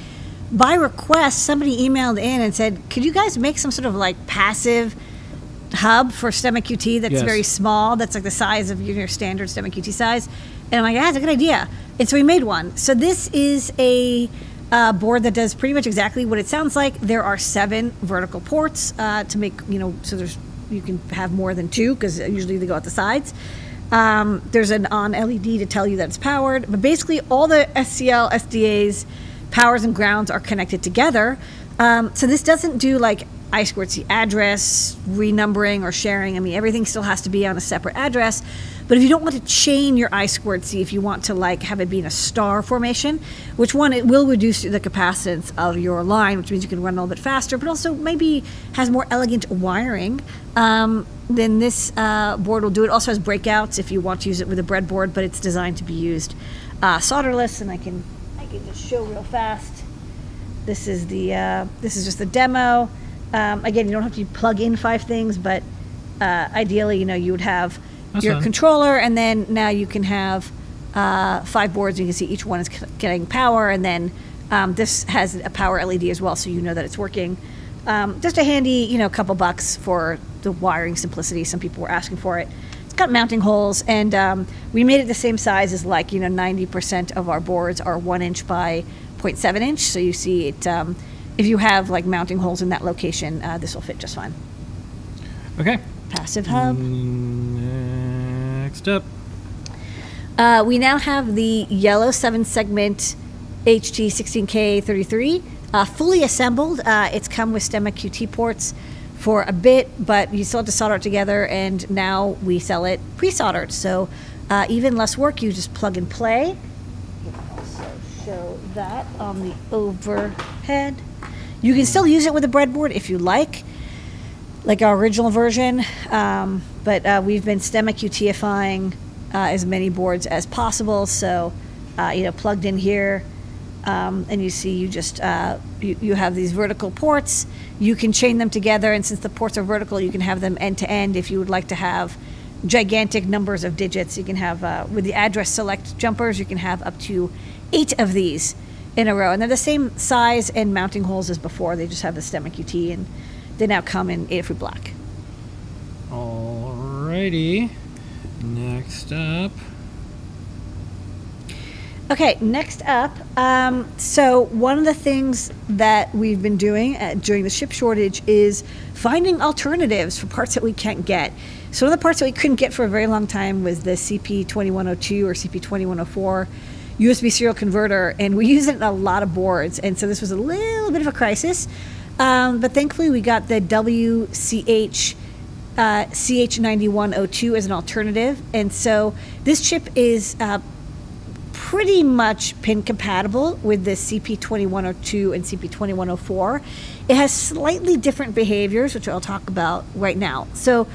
By request, somebody emailed in and said, could you guys make some sort of like passive hub for STEMMA QT that's Yes. very small, that's like the size of your standard STEMMA QT size? And I'm like, yeah, that's a good idea. And so we made one. So this is a uh, board that does pretty much exactly what it sounds like. There are seven vertical ports uh, to make, you know, so there's you can have more than two because usually they go at the sides. Um, there's an on LED to tell you that it's powered, but basically all the SCL SDA's powers and grounds are connected together. Um, so this doesn't do like I squared C address, renumbering, or sharing. I mean, everything still has to be on a separate address. But if you don't want to chain your I squared C, if you want to like have it be in a star formation, which one it will reduce the capacitance of your line, which means you can run a little bit faster, but also maybe has more elegant wiring. Um, then this uh, board will do it. Also has breakouts if you want to use it with a breadboard, but it's designed to be used uh, solderless. And I can I can just show real fast. This is the uh, this is just the demo. Um, again, you don't have to plug in five things, but uh, ideally, you know, you would have That's your fine. controller, and then now you can have uh, five boards. You can see each one is c- getting power, and then um, this has a power LED as well, so you know that it's working. Um, just a handy, you know, couple bucks for the wiring simplicity. Some people were asking for it. It's got mounting holes, and um, we made it the same size as like you know 90% of our boards are one inch by 0.7 inch. So you see it. If you have like mounting holes in that location, uh, this will fit just fine. Okay. Passive hub. Next up. Uh, we now have the yellow seven segment HT16K33 uh, fully assembled. Uh, it's come with STEMMA QT ports for a bit, but you still have to solder it together, and now we sell it pre soldered. So uh, even less work, you just plug and play. You can also show that on the overhead. You can still use it with a breadboard if you like like our original version, um, but uh, we've been STEMMA QTifying uh, as many boards as possible. So, uh, you know, plugged in here, um, and you see you just uh, you, you have these vertical ports. You can chain them together, and since the ports are vertical, you can have them end to end. If you would like to have gigantic numbers of digits, you can have uh, with the address select jumpers, you can have up to eight of these in a row, and they're the same size and mounting holes as before. They just have the STEMMA QT and they now come in Adafruit Black. Alrighty. Next up. Okay, next up. Um, so, one of the things that we've been doing uh, during the ship shortage is finding alternatives for parts that we can't get. So, one of the parts that we couldn't get for a very long time was the CP2102 or CP2104 USB serial converter, and we use it in a lot of boards. And so, this was a little bit of a crisis. Um, but thankfully, we got the WCH uh, CH9102 as an alternative. And so this chip is uh, pretty much pin compatible with the CP2102 and CP2104. It has slightly different behaviors, which I'll talk about right now. So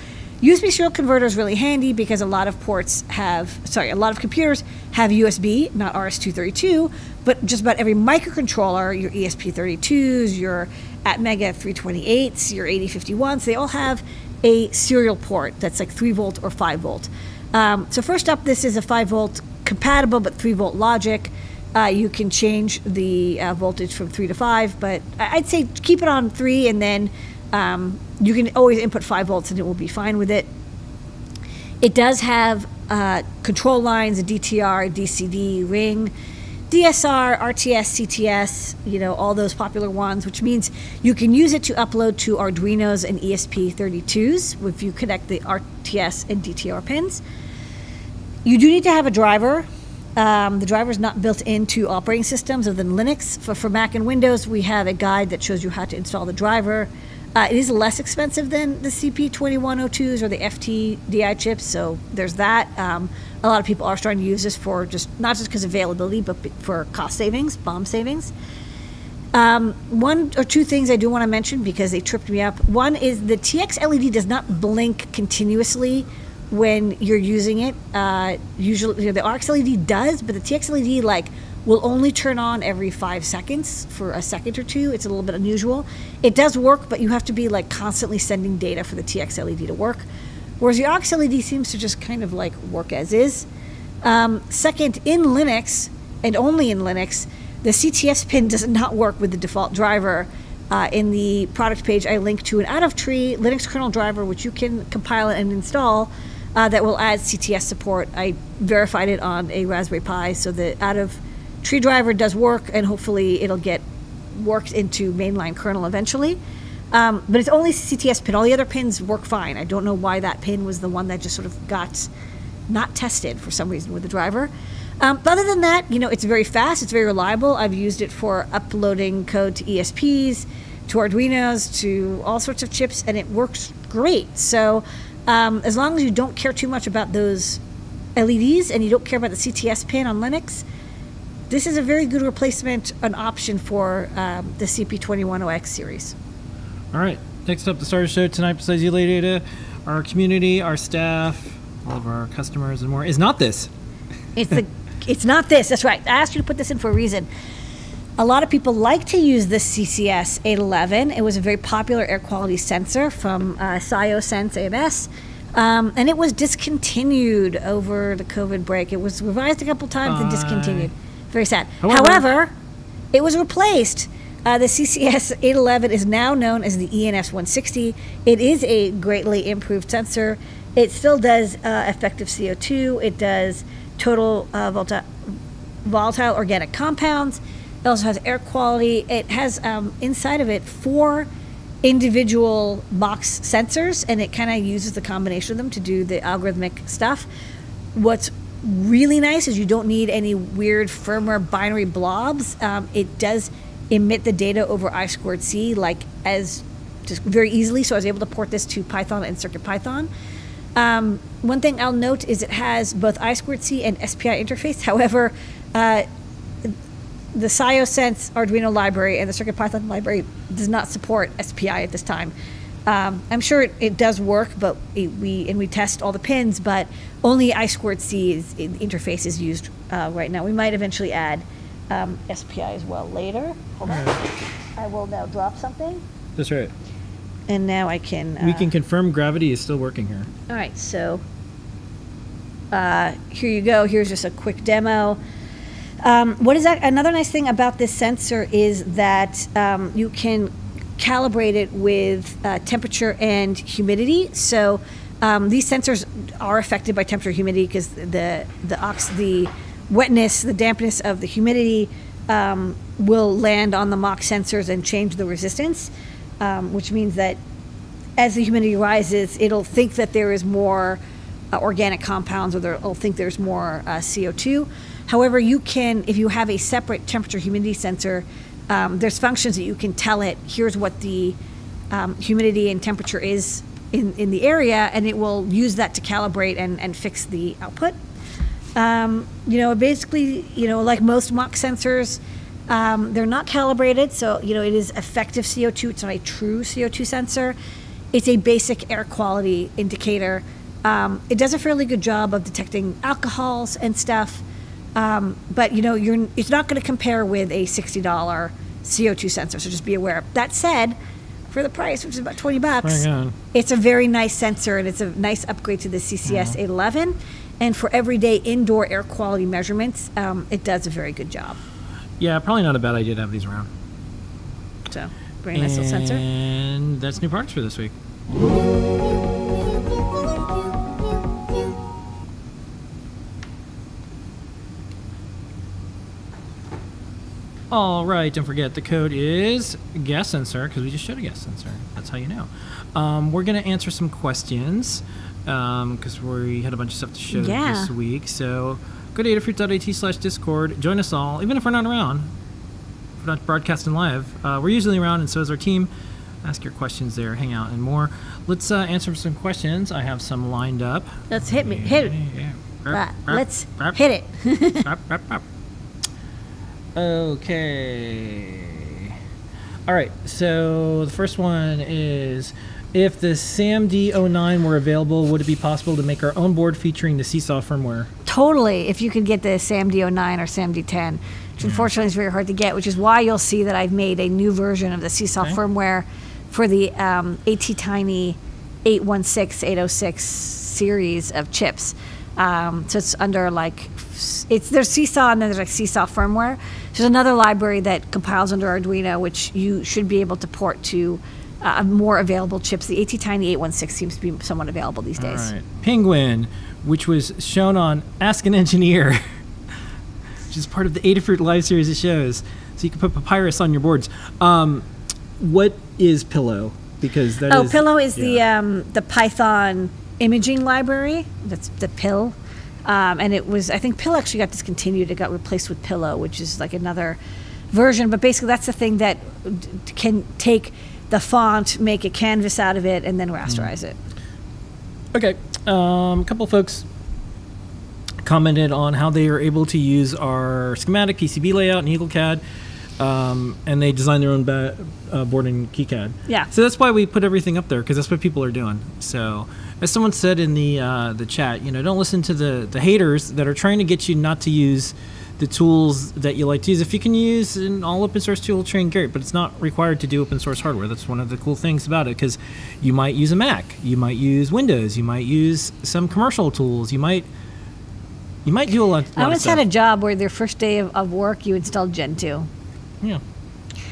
USB serial converter is really handy because a lot of ports have, sorry, a lot of computers have USB, not RS-232, but just about every microcontroller, your ESP32s, your Atmega 328s, your 8051s, they all have a serial port that's like 3 volt or 5 volt. Um, so first up, this is a 5 volt compatible but 3 volt logic. Uh, you can change the uh, voltage from 3 to 5, but I'd say keep it on 3 and then um, you can always input 5 volts and it will be fine with it. It does have uh, control lines, a DTR, DCD, ring, DSR, RTS, CTS, you know, all those popular ones, which means you can use it to upload to Arduinos and ESP32s if you connect the RTS and DTR pins. You do need to have a driver. Um, the driver is not built into operating systems other than Linux. For, for Mac and Windows, we have a guide that shows you how to install the driver. Uh, it is less expensive than the CP2102s or the FTDI chips, so there's that. Um, a lot of people are starting to use this for just not just because availability, but for cost savings, BOM savings. Um, one or two things I do want to mention because they tripped me up. One is the TX LED does not blink continuously when you're using it. Uh, usually, you know, the RX LED does, but the TX LED like will only turn on every five seconds for a second or two. It's a little bit unusual. It does work, but you have to be like constantly sending data for the TX LED to work. Whereas the RX LED seems to just kind of like work as is. Um, second, in Linux and only in Linux, the CTS pin does not work with the default driver. Uh, in the product page, I link to an out of tree Linux kernel driver, which you can compile and install, uh, that will add CTS support. I verified it on a Raspberry Pi, so the out of tree driver does work, and hopefully it'll get worked into mainline kernel eventually. Um, but it's only CTS pin. All the other pins work fine. I don't know why that pin was the one that just sort of got not tested for some reason with the driver. Um, but other than that, you know, it's very fast. It's very reliable. I've used it for uploading code to ESPs, to Arduinos, to all sorts of chips, and it works great. So um, as long as you don't care too much about those LEDs and you don't care about the CTS pin on Linux, this is a very good replacement, an option for um, the CP210X series. All right. Next up, the star of the show tonight, besides you, Lady Ada, our community, our staff, all of our customers, and more, is not this. It's the (laughs) it's not this. That's right. I asked you to put this in for a reason. A lot of people like to use the CCS 811. It was a very popular air quality sensor from uh, ScioSense AMS. Um, and it was discontinued over the COVID break. It was revised a couple times and discontinued. Very sad. However- However, it was replaced. Uh, the CCS 811 is now known as the ENS 160. It is a greatly improved sensor. It still does uh, effective CO2. It does total uh, volta- volatile organic compounds. It also has air quality. It has um, inside of it four individual MOX sensors, and it kind of uses the combination of them to do the algorithmic stuff. What's really nice is you don't need any weird firmware binary blobs. Um, it does emit the data over I squared C like as just very easily. So I was able to port this to Python and CircuitPython. Um, one thing I'll note is it has both I squared C and SPI interface. (laughs) However, uh, the ScioSense Arduino library and the CircuitPython library does not support SPI at this time. Um, I'm sure it, it does work, but it, we and we test all the pins, but only I squared C is interface is used uh, right now. We might eventually add um, SPI as well later. Hold on, I will now drop something, That's right. and now I can. We uh, can confirm gravity is still working here. all right, so uh, here you go. Here's just a quick demo. Um, what is that? Another nice thing about this sensor is that um, you can calibrate it with uh, temperature and humidity. So um, these sensors are affected by temperature humidity because the the ox the wetness, the dampness of the humidity um, will land on the MOX sensors and change the resistance, um, which means that as the humidity rises, it'll think that there is more uh, organic compounds or it'll think there's more uh, CO2. However, you can, if you have a separate temperature humidity sensor, um, there's functions that you can tell it, here's what the um, humidity and temperature is in, in the area, and it will use that to calibrate and, and fix the output. Um, you know, basically, you know, like most MOX sensors, um, they're not calibrated, so you know it is effective CO2. It's not a true CO2 sensor. It's a basic air quality indicator. Um, it does a fairly good job of detecting alcohols and stuff, um, but you know, you're it's not going to compare with a sixty dollar CO2 sensor. So just be aware. That said, for the price, which is about twenty bucks, it's a very nice sensor and it's a nice upgrade to the CCS11. And for everyday indoor air quality measurements, um, it does a very good job. Yeah, probably not a bad idea to have these around. So, very nice little sensor. And that's new parts for this week. All right, don't forget the code is gas sensor because we just showed a gas sensor. That's how you know. Um, we're gonna answer some questions because we had a bunch of stuff to show Yeah. this week. So go to adafruit.it slash discord. Join us all, even if we're not around. If we're not broadcasting live. Uh, we're usually around, and so is our team. Ask your questions there, hang out, and more. Let's uh, answer some questions. I have some lined up. Let's hit me. Hit it. Yeah. Uh, let's hit it. (laughs) Okay. All right. So the first one is if the SAMD09 were available, would it be possible to make our own board featuring the Seesaw firmware? totally, if you could get the SAMD09 or SAMD10, which unfortunately is very hard to get, which is why you'll see that I've made a new version of the Seesaw Okay. firmware for the um, AT Tiny 816, 806 series of chips. Um, so it's under like, it's there's Seesaw and then there's like Seesaw firmware. There's another library that compiles under Arduino, which you should be able to port to uh, more available chips. The ATtiny 816 seems to be somewhat available these days. right. Penguin, which was shown on Ask an Engineer, (laughs) which is part of the Adafruit Live series of shows. So you can put Papyrus on your boards. Um, what is Pillow? Because that is Oh, Pillow is the um, the Python imaging library. That's the Pill, um, and it was I think Pill actually got discontinued. It got replaced with Pillow, which is like another version. But basically, that's the thing that d- can take the font, make a canvas out of it, and then rasterize it. Okay. Um, a couple folks commented on how they are able to use our schematic PCB layout in EagleCAD, um, and they designed their own ba- uh, board in KiCad. Yeah. So that's why we put everything up there because that's what people are doing. So, as someone said in the uh, the chat, you know, don't listen to the the haters that are trying to get you not to use the tools that you like to use. If you can use an all open source toolchain, great, but it's not required to do open source hardware. That's one of the cool things about it because you might use a Mac, you might use Windows, you might use some commercial tools, you might you might do a lot. I lot of once had a job where their first day of, of work, you installed Gentoo. yeah,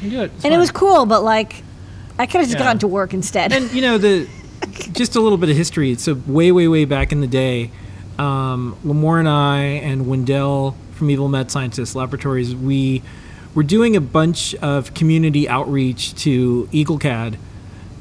you do it, It's And it was cool, but like, I could have just Yeah. gotten to work instead. and you know the just a little bit of history. So way, way, way back in the day, um, Limor and I and Wendell from Evil Mad Scientist Laboratories, we were doing a bunch of community outreach to EagleCAD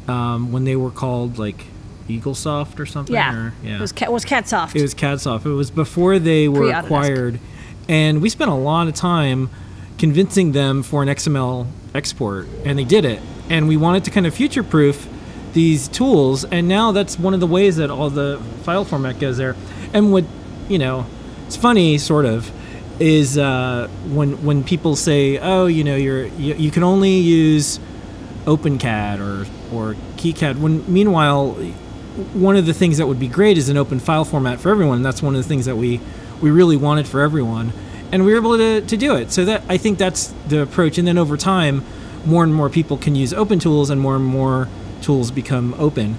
um, when they were called like EagleSoft or something. yeah. or, yeah. It was, Cat, was CatSoft. It was CADSoft. It was before they were acquired, and we spent a lot of time convincing them for an XML export, and they did it. And we wanted to kind of future-proof these tools, and now that's one of the ways that all the file format goes there. And what you know, it's funny, sort of, is uh, when when people say, "Oh, you know, you're you, you can only use OpenCAD or or KiCad," when meanwhile one of the things that would be great is an open file format for everyone. And that's one of the things that we we really wanted for everyone, and we were able to, to do it. So that I think that's the approach. And then over time, more and more people can use open tools, and more and more tools become open.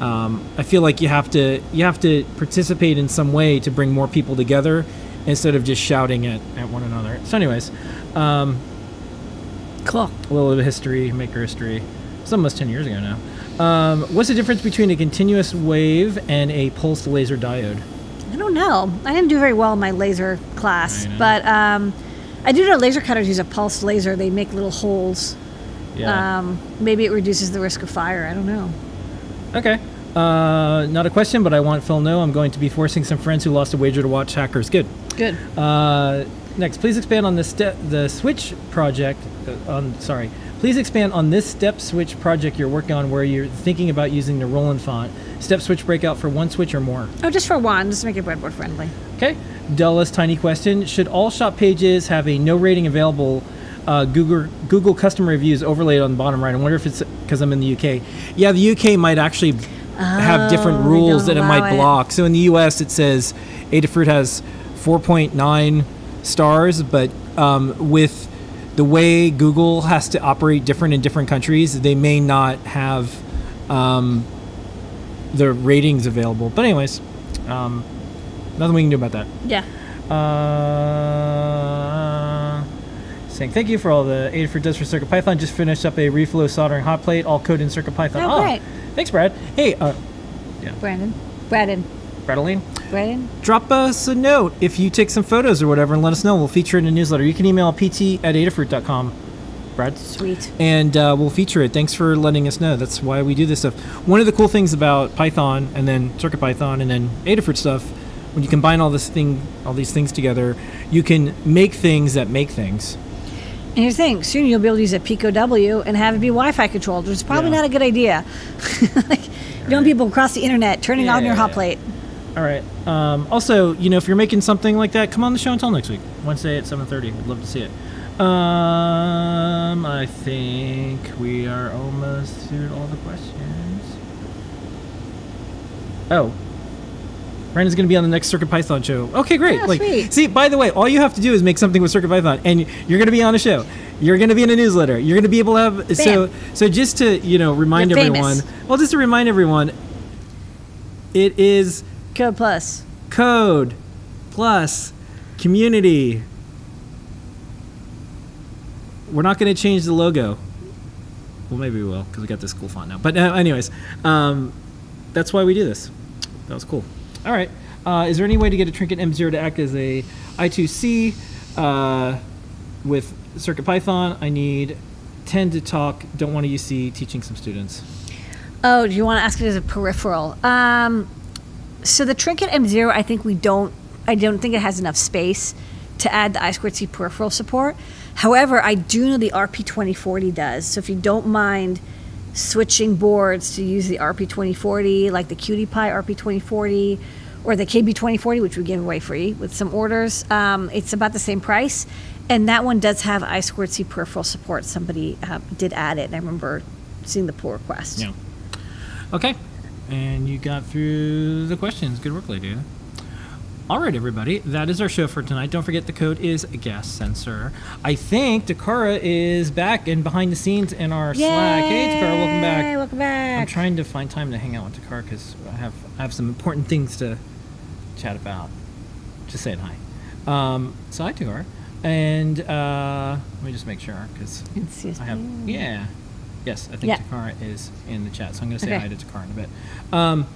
Um, I feel like you have to you have to participate in some way to bring more people together instead of just shouting at, at one another. So, anyways, um, cool. a little bit of history, maker history. It's almost 10 years ago now. Um, what's the difference between a continuous wave and a pulsed laser diode? I don't know. I didn't do very well in my laser class, but um, I do know laser cutters use a pulsed laser. They make little holes. Yeah. Um, maybe it reduces the risk of fire. I don't know. okay. Uh, not a question, but I want Phil know I'm going to be forcing some friends who lost a wager to watch Hackers. Good. Good. Uh, next, please expand on the step, the Switch project. Uh, on sorry, please expand on this step switch project you're working on, where you're thinking about using the Roland font. Step switch breakout for one switch or more. Oh, just for one, just to make it breadboard friendly. Okay. Della's tiny question: Should all shop pages have a no rating available? Uh, Google Google customer reviews overlaid on the bottom right. I wonder if it's because I'm in the UK. Yeah, the UK might actually have different Oh, rules that it might it. block. So in the US, it says Adafruit has 4.9 stars, but um, with the way Google has to operate different in different countries, they may not have um, the ratings available. But anyways, um, nothing we can do about that. Yeah. Uh, saying thank you for all the Adafruit does for CircuitPython. Just finished up a reflow soldering hot plate, all code in CircuitPython. Oh, great. Thanks, Brad. Hey, uh, Brandon. Brandon. Bradaline, Brandon. drop us a note if you take some photos or whatever and let us know. We'll feature it in a newsletter. You can email pt at adafruit.com, Brad. Sweet. and uh, we'll feature it. Thanks for letting us know. That's why we do this stuff. One of the cool things about Python and then CircuitPython and then Adafruit stuff, when you combine all this thing, all these things together, you can make things that make things. And here's the thing: soon you'll be able to use a Pico W and have it be Wi-Fi controlled, which is probably Yeah. not a good idea. (laughs) like, you don't want people across the internet turning on your hot Yeah. plate. All right. Um, also, you know, if you're making something like that, come on the show until next week, Wednesday at 7:30. We'd love to see it. Um, I think we are almost through all the questions. Oh, Brandon's going to be on the next CircuitPython show. Okay, great. Oh, like, sweet. see, by the way, all you have to do is make something with CircuitPython, and you're going to be on a show. You're going to be in a newsletter. You're going to be able to have so so. Just to you know remind You're everyone. famous. Well, just to remind everyone, it is Code Plus. code plus community. We're not going to change the logo. Well, maybe we will because we got this cool font now. But uh, anyways, um, that's why we do this. That was cool. All right. Uh, is there any way to get a Trinket M0 to act as a I2C uh, with CircuitPython? I need 10 to talk. Don't want to use C. Teaching some students. Oh, do you want to ask it as a peripheral? Um, so the Trinket M0, I think we don't. I don't think it has enough space to add the I2C peripheral support. However, I do know the RP2040 does. So if you don't mind switching boards to use the RP2040, like the QT Py RP2040 or the KB2040, which we give away free with some orders, um, it's about the same price. And that one does have I2C peripheral support. Somebody uh, did add it, and I remember seeing the pull request. Yeah. Okay. And you got through the questions. Good work, lady. All right, everybody, that is our show for tonight. Don't forget the code is gas sensor. I think Takara is back and behind the scenes in our Slack. Hey, Takara, welcome Yay, back. Welcome back. I'm trying to find time to hang out with Takara because I have I have some important things to chat about. Just saying hi. Um, so hi, Takara, and uh, let me just make sure because I have yeah, yes, I think Yeah. Takara is in the chat, so I'm going to say Okay. hi to Takara in a bit. Um,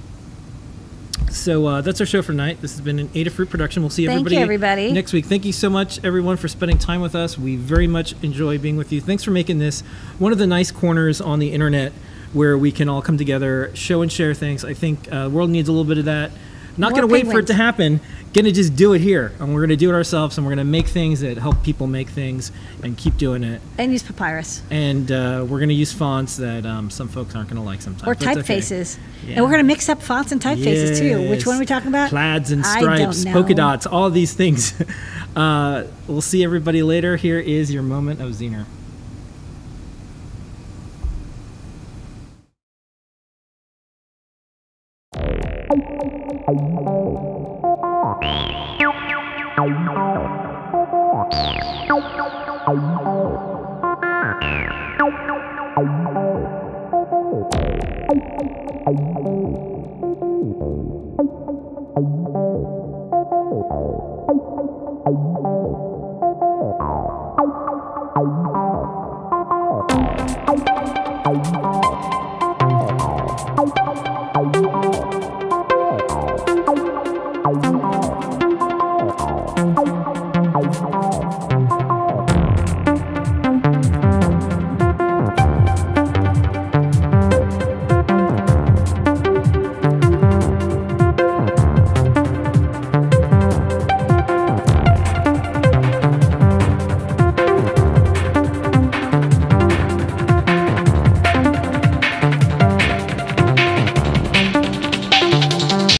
so uh, that's our show for tonight. This has been an Adafruit production. We'll see Thank everybody, you, everybody. next week. Thank you so much, everyone, for spending time with us. We very much enjoy being with you. Thanks for making this one of the nice corners on the internet where we can all come together, show and share things. I think uh, the world needs a little bit of that. Not going to wait for it to happen. Going to just do it here, and we're going to do it ourselves, and we're going to make things that help people make things, and keep doing it. and use papyrus And uh, we're going to use fonts that um, some folks aren't going to like sometimes. or it's okay. typefaces. Yeah. And we're going to mix up fonts and typefaces too. Which one are we talking about? Plaids and stripes, polka dots, all these things. (laughs) uh, we'll see everybody later. Here is your moment of Zener.